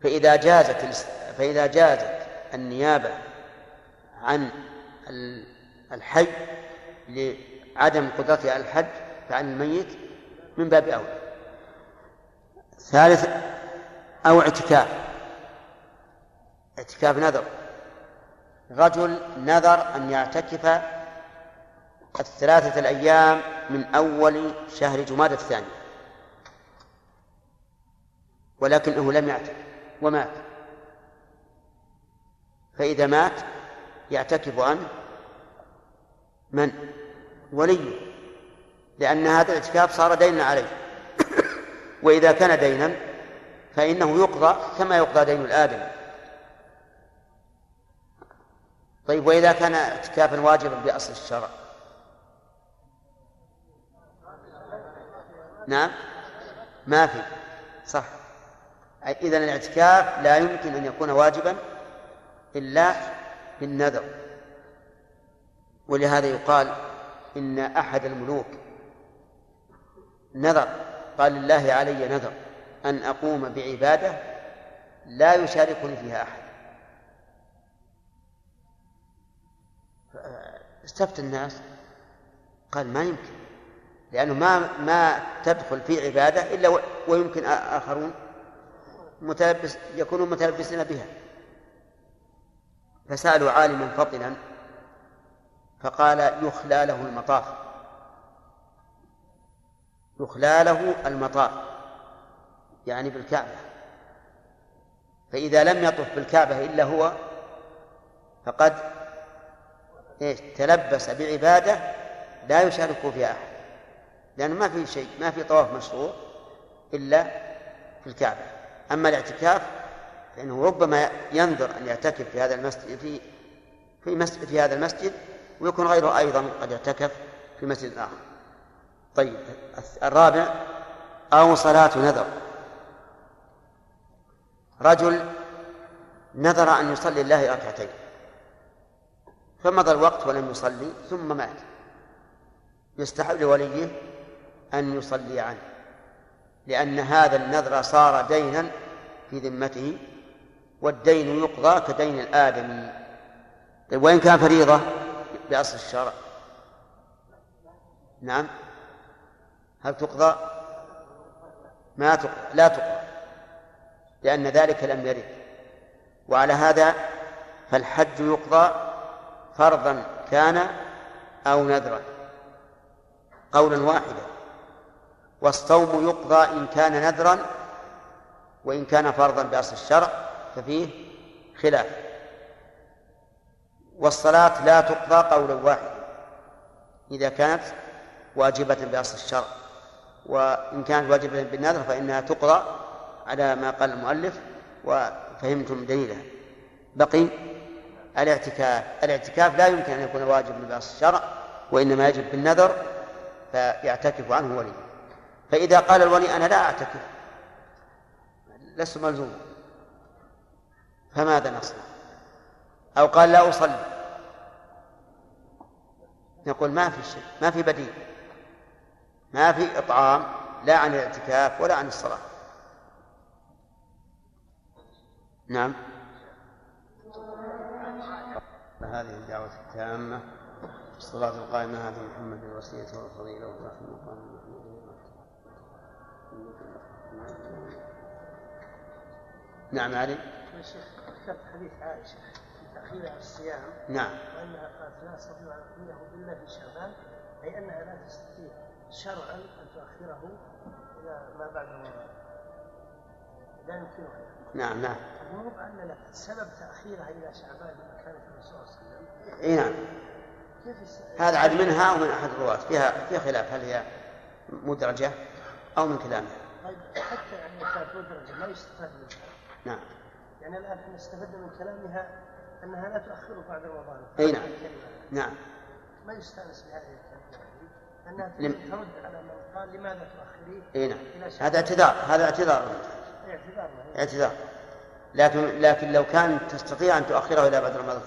فإذا جازت فإذا جازت النيابة عن الحي لعدم قدرته على الحج فعن الميت من باب أولى ثالث أو اعتكاف. اعتكاف نذر. رجل نذر أن يعتكف الثلاثة الأيام من أول شهر جماد الثاني ولكنه لم يعتكف ومات. فإذا مات يعتكف عنه من؟ وليه لأن هذا الاعتكاف صار دينا عليه. وإذا كان دينا فإنه يقضى كما يقضى دين الآدم. طيب وإذا كان اعتكافا واجبا بأصل الشرع. نعم؟ ما في. صح. إذا الاعتكاف لا يمكن أن يكون واجبا إلا بالنذر. ولهذا يقال إن أحد الملوك نذر قال لله علي نذر أن أقوم بعبادة لا يشاركني فيها أحد. استفتى الناس قال ما يمكن لأنه ما ما تدخل في عبادة إلا ويمكن آخرون متلبس يكونون متلبسين بها. فسألوا عالما فطنا فقال يخلى له المطاف. يخلى له المطاف يعني بالكعبة. فإذا لم يطف بالكعبة إلا هو فقد إيش؟ تلبس بعبادة لا يشارك فيها أحد. لأنه ما في شيء ما في طواف مشروع إلا في الكعبة. أما الاعتكاف فإنه ربما ينذر أن يعتكف في هذا المسجد في في مسجد في هذا المسجد ويكون غيره أيضا قد اعتكف في مسجد آخر. طيب الرابع أو صلاة نذر. رجل نذر أن يصلي الله ركعتين. فمضى الوقت ولم يصلي ثم مات. يستحب لوليه أن يصلي عنه لأن هذا النذر صار دينا في ذمته والدين يقضى كدين الآدمي. طيب وإن كان فريضة؟ بأصل الشرع. نعم. هل تقضى؟ ما تقضى لا تقضى لأن ذلك لم يرد. وعلى هذا فالحج يقضى فرضا كان أو نذرا. قولا واحدا. والصوم يقضى إن كان نذرا وإن كان فرضا بأصل الشرع ففيه خلاف. والصلاة لا تقضى قولا واحدا إذا كانت واجبة بأصل الشرع وإن كانت واجبة بالنذر فإنها تقضى على ما قال المؤلف وفهمتم دليله بقي الاعتكاف الاعتكاف لا يمكن أن يكون واجبا بأصل الشرع وإنما يجب بالنذر فيعتكف عنه ولي. فإذا قال الولي أنا لا أعتكف لست ملزوم فماذا نصنع؟ أو قال لا أصلي. نقول ما في شيء ما في بديل. ما في إطعام لا عن الاعتكاف ولا عن الصلاة. نعم. هذه الدعوة التامة الصلاة القائمة هذه محمد الوصية والفضيلة والرحمة المقام نعم علي. يا شيخ ذكرت حديث عائشة. تأخيرها الصيام. نعم. وأنها قالت لا أستطيع أن أقضيه إلا في شعبان أي أنها لا تستطيع شرعا أن تؤخره إلى ما بعد رمضان لا يمكنها. نعم نعم. المهم أن لا سبب تأخيرها إلى شعبان لما كانت الرسول صلى الله عليه وسلم. إي نعم. كيف هذا عاد منها أو من أحد الرواة؟ فيها فيها خلاف. هل هي مدرجة أو من كلامها طيب حتى يعني كانت مدرجة ما يستفاد منها. نعم. يعني الآن إحنا استفدنا من كلامها أنها لا تؤخره بعد رمضان. أي نعم. نعم. ما يستانس بهذه الكلمة؟ لم- ترد على من قال لماذا تؤخريه أي نعم. إلى هذا اعتذار هذا اعتذار. اعتذارنا اعتذار. لكن لكن لو كان تستطيع أن تؤخره إلى بعد رمضان.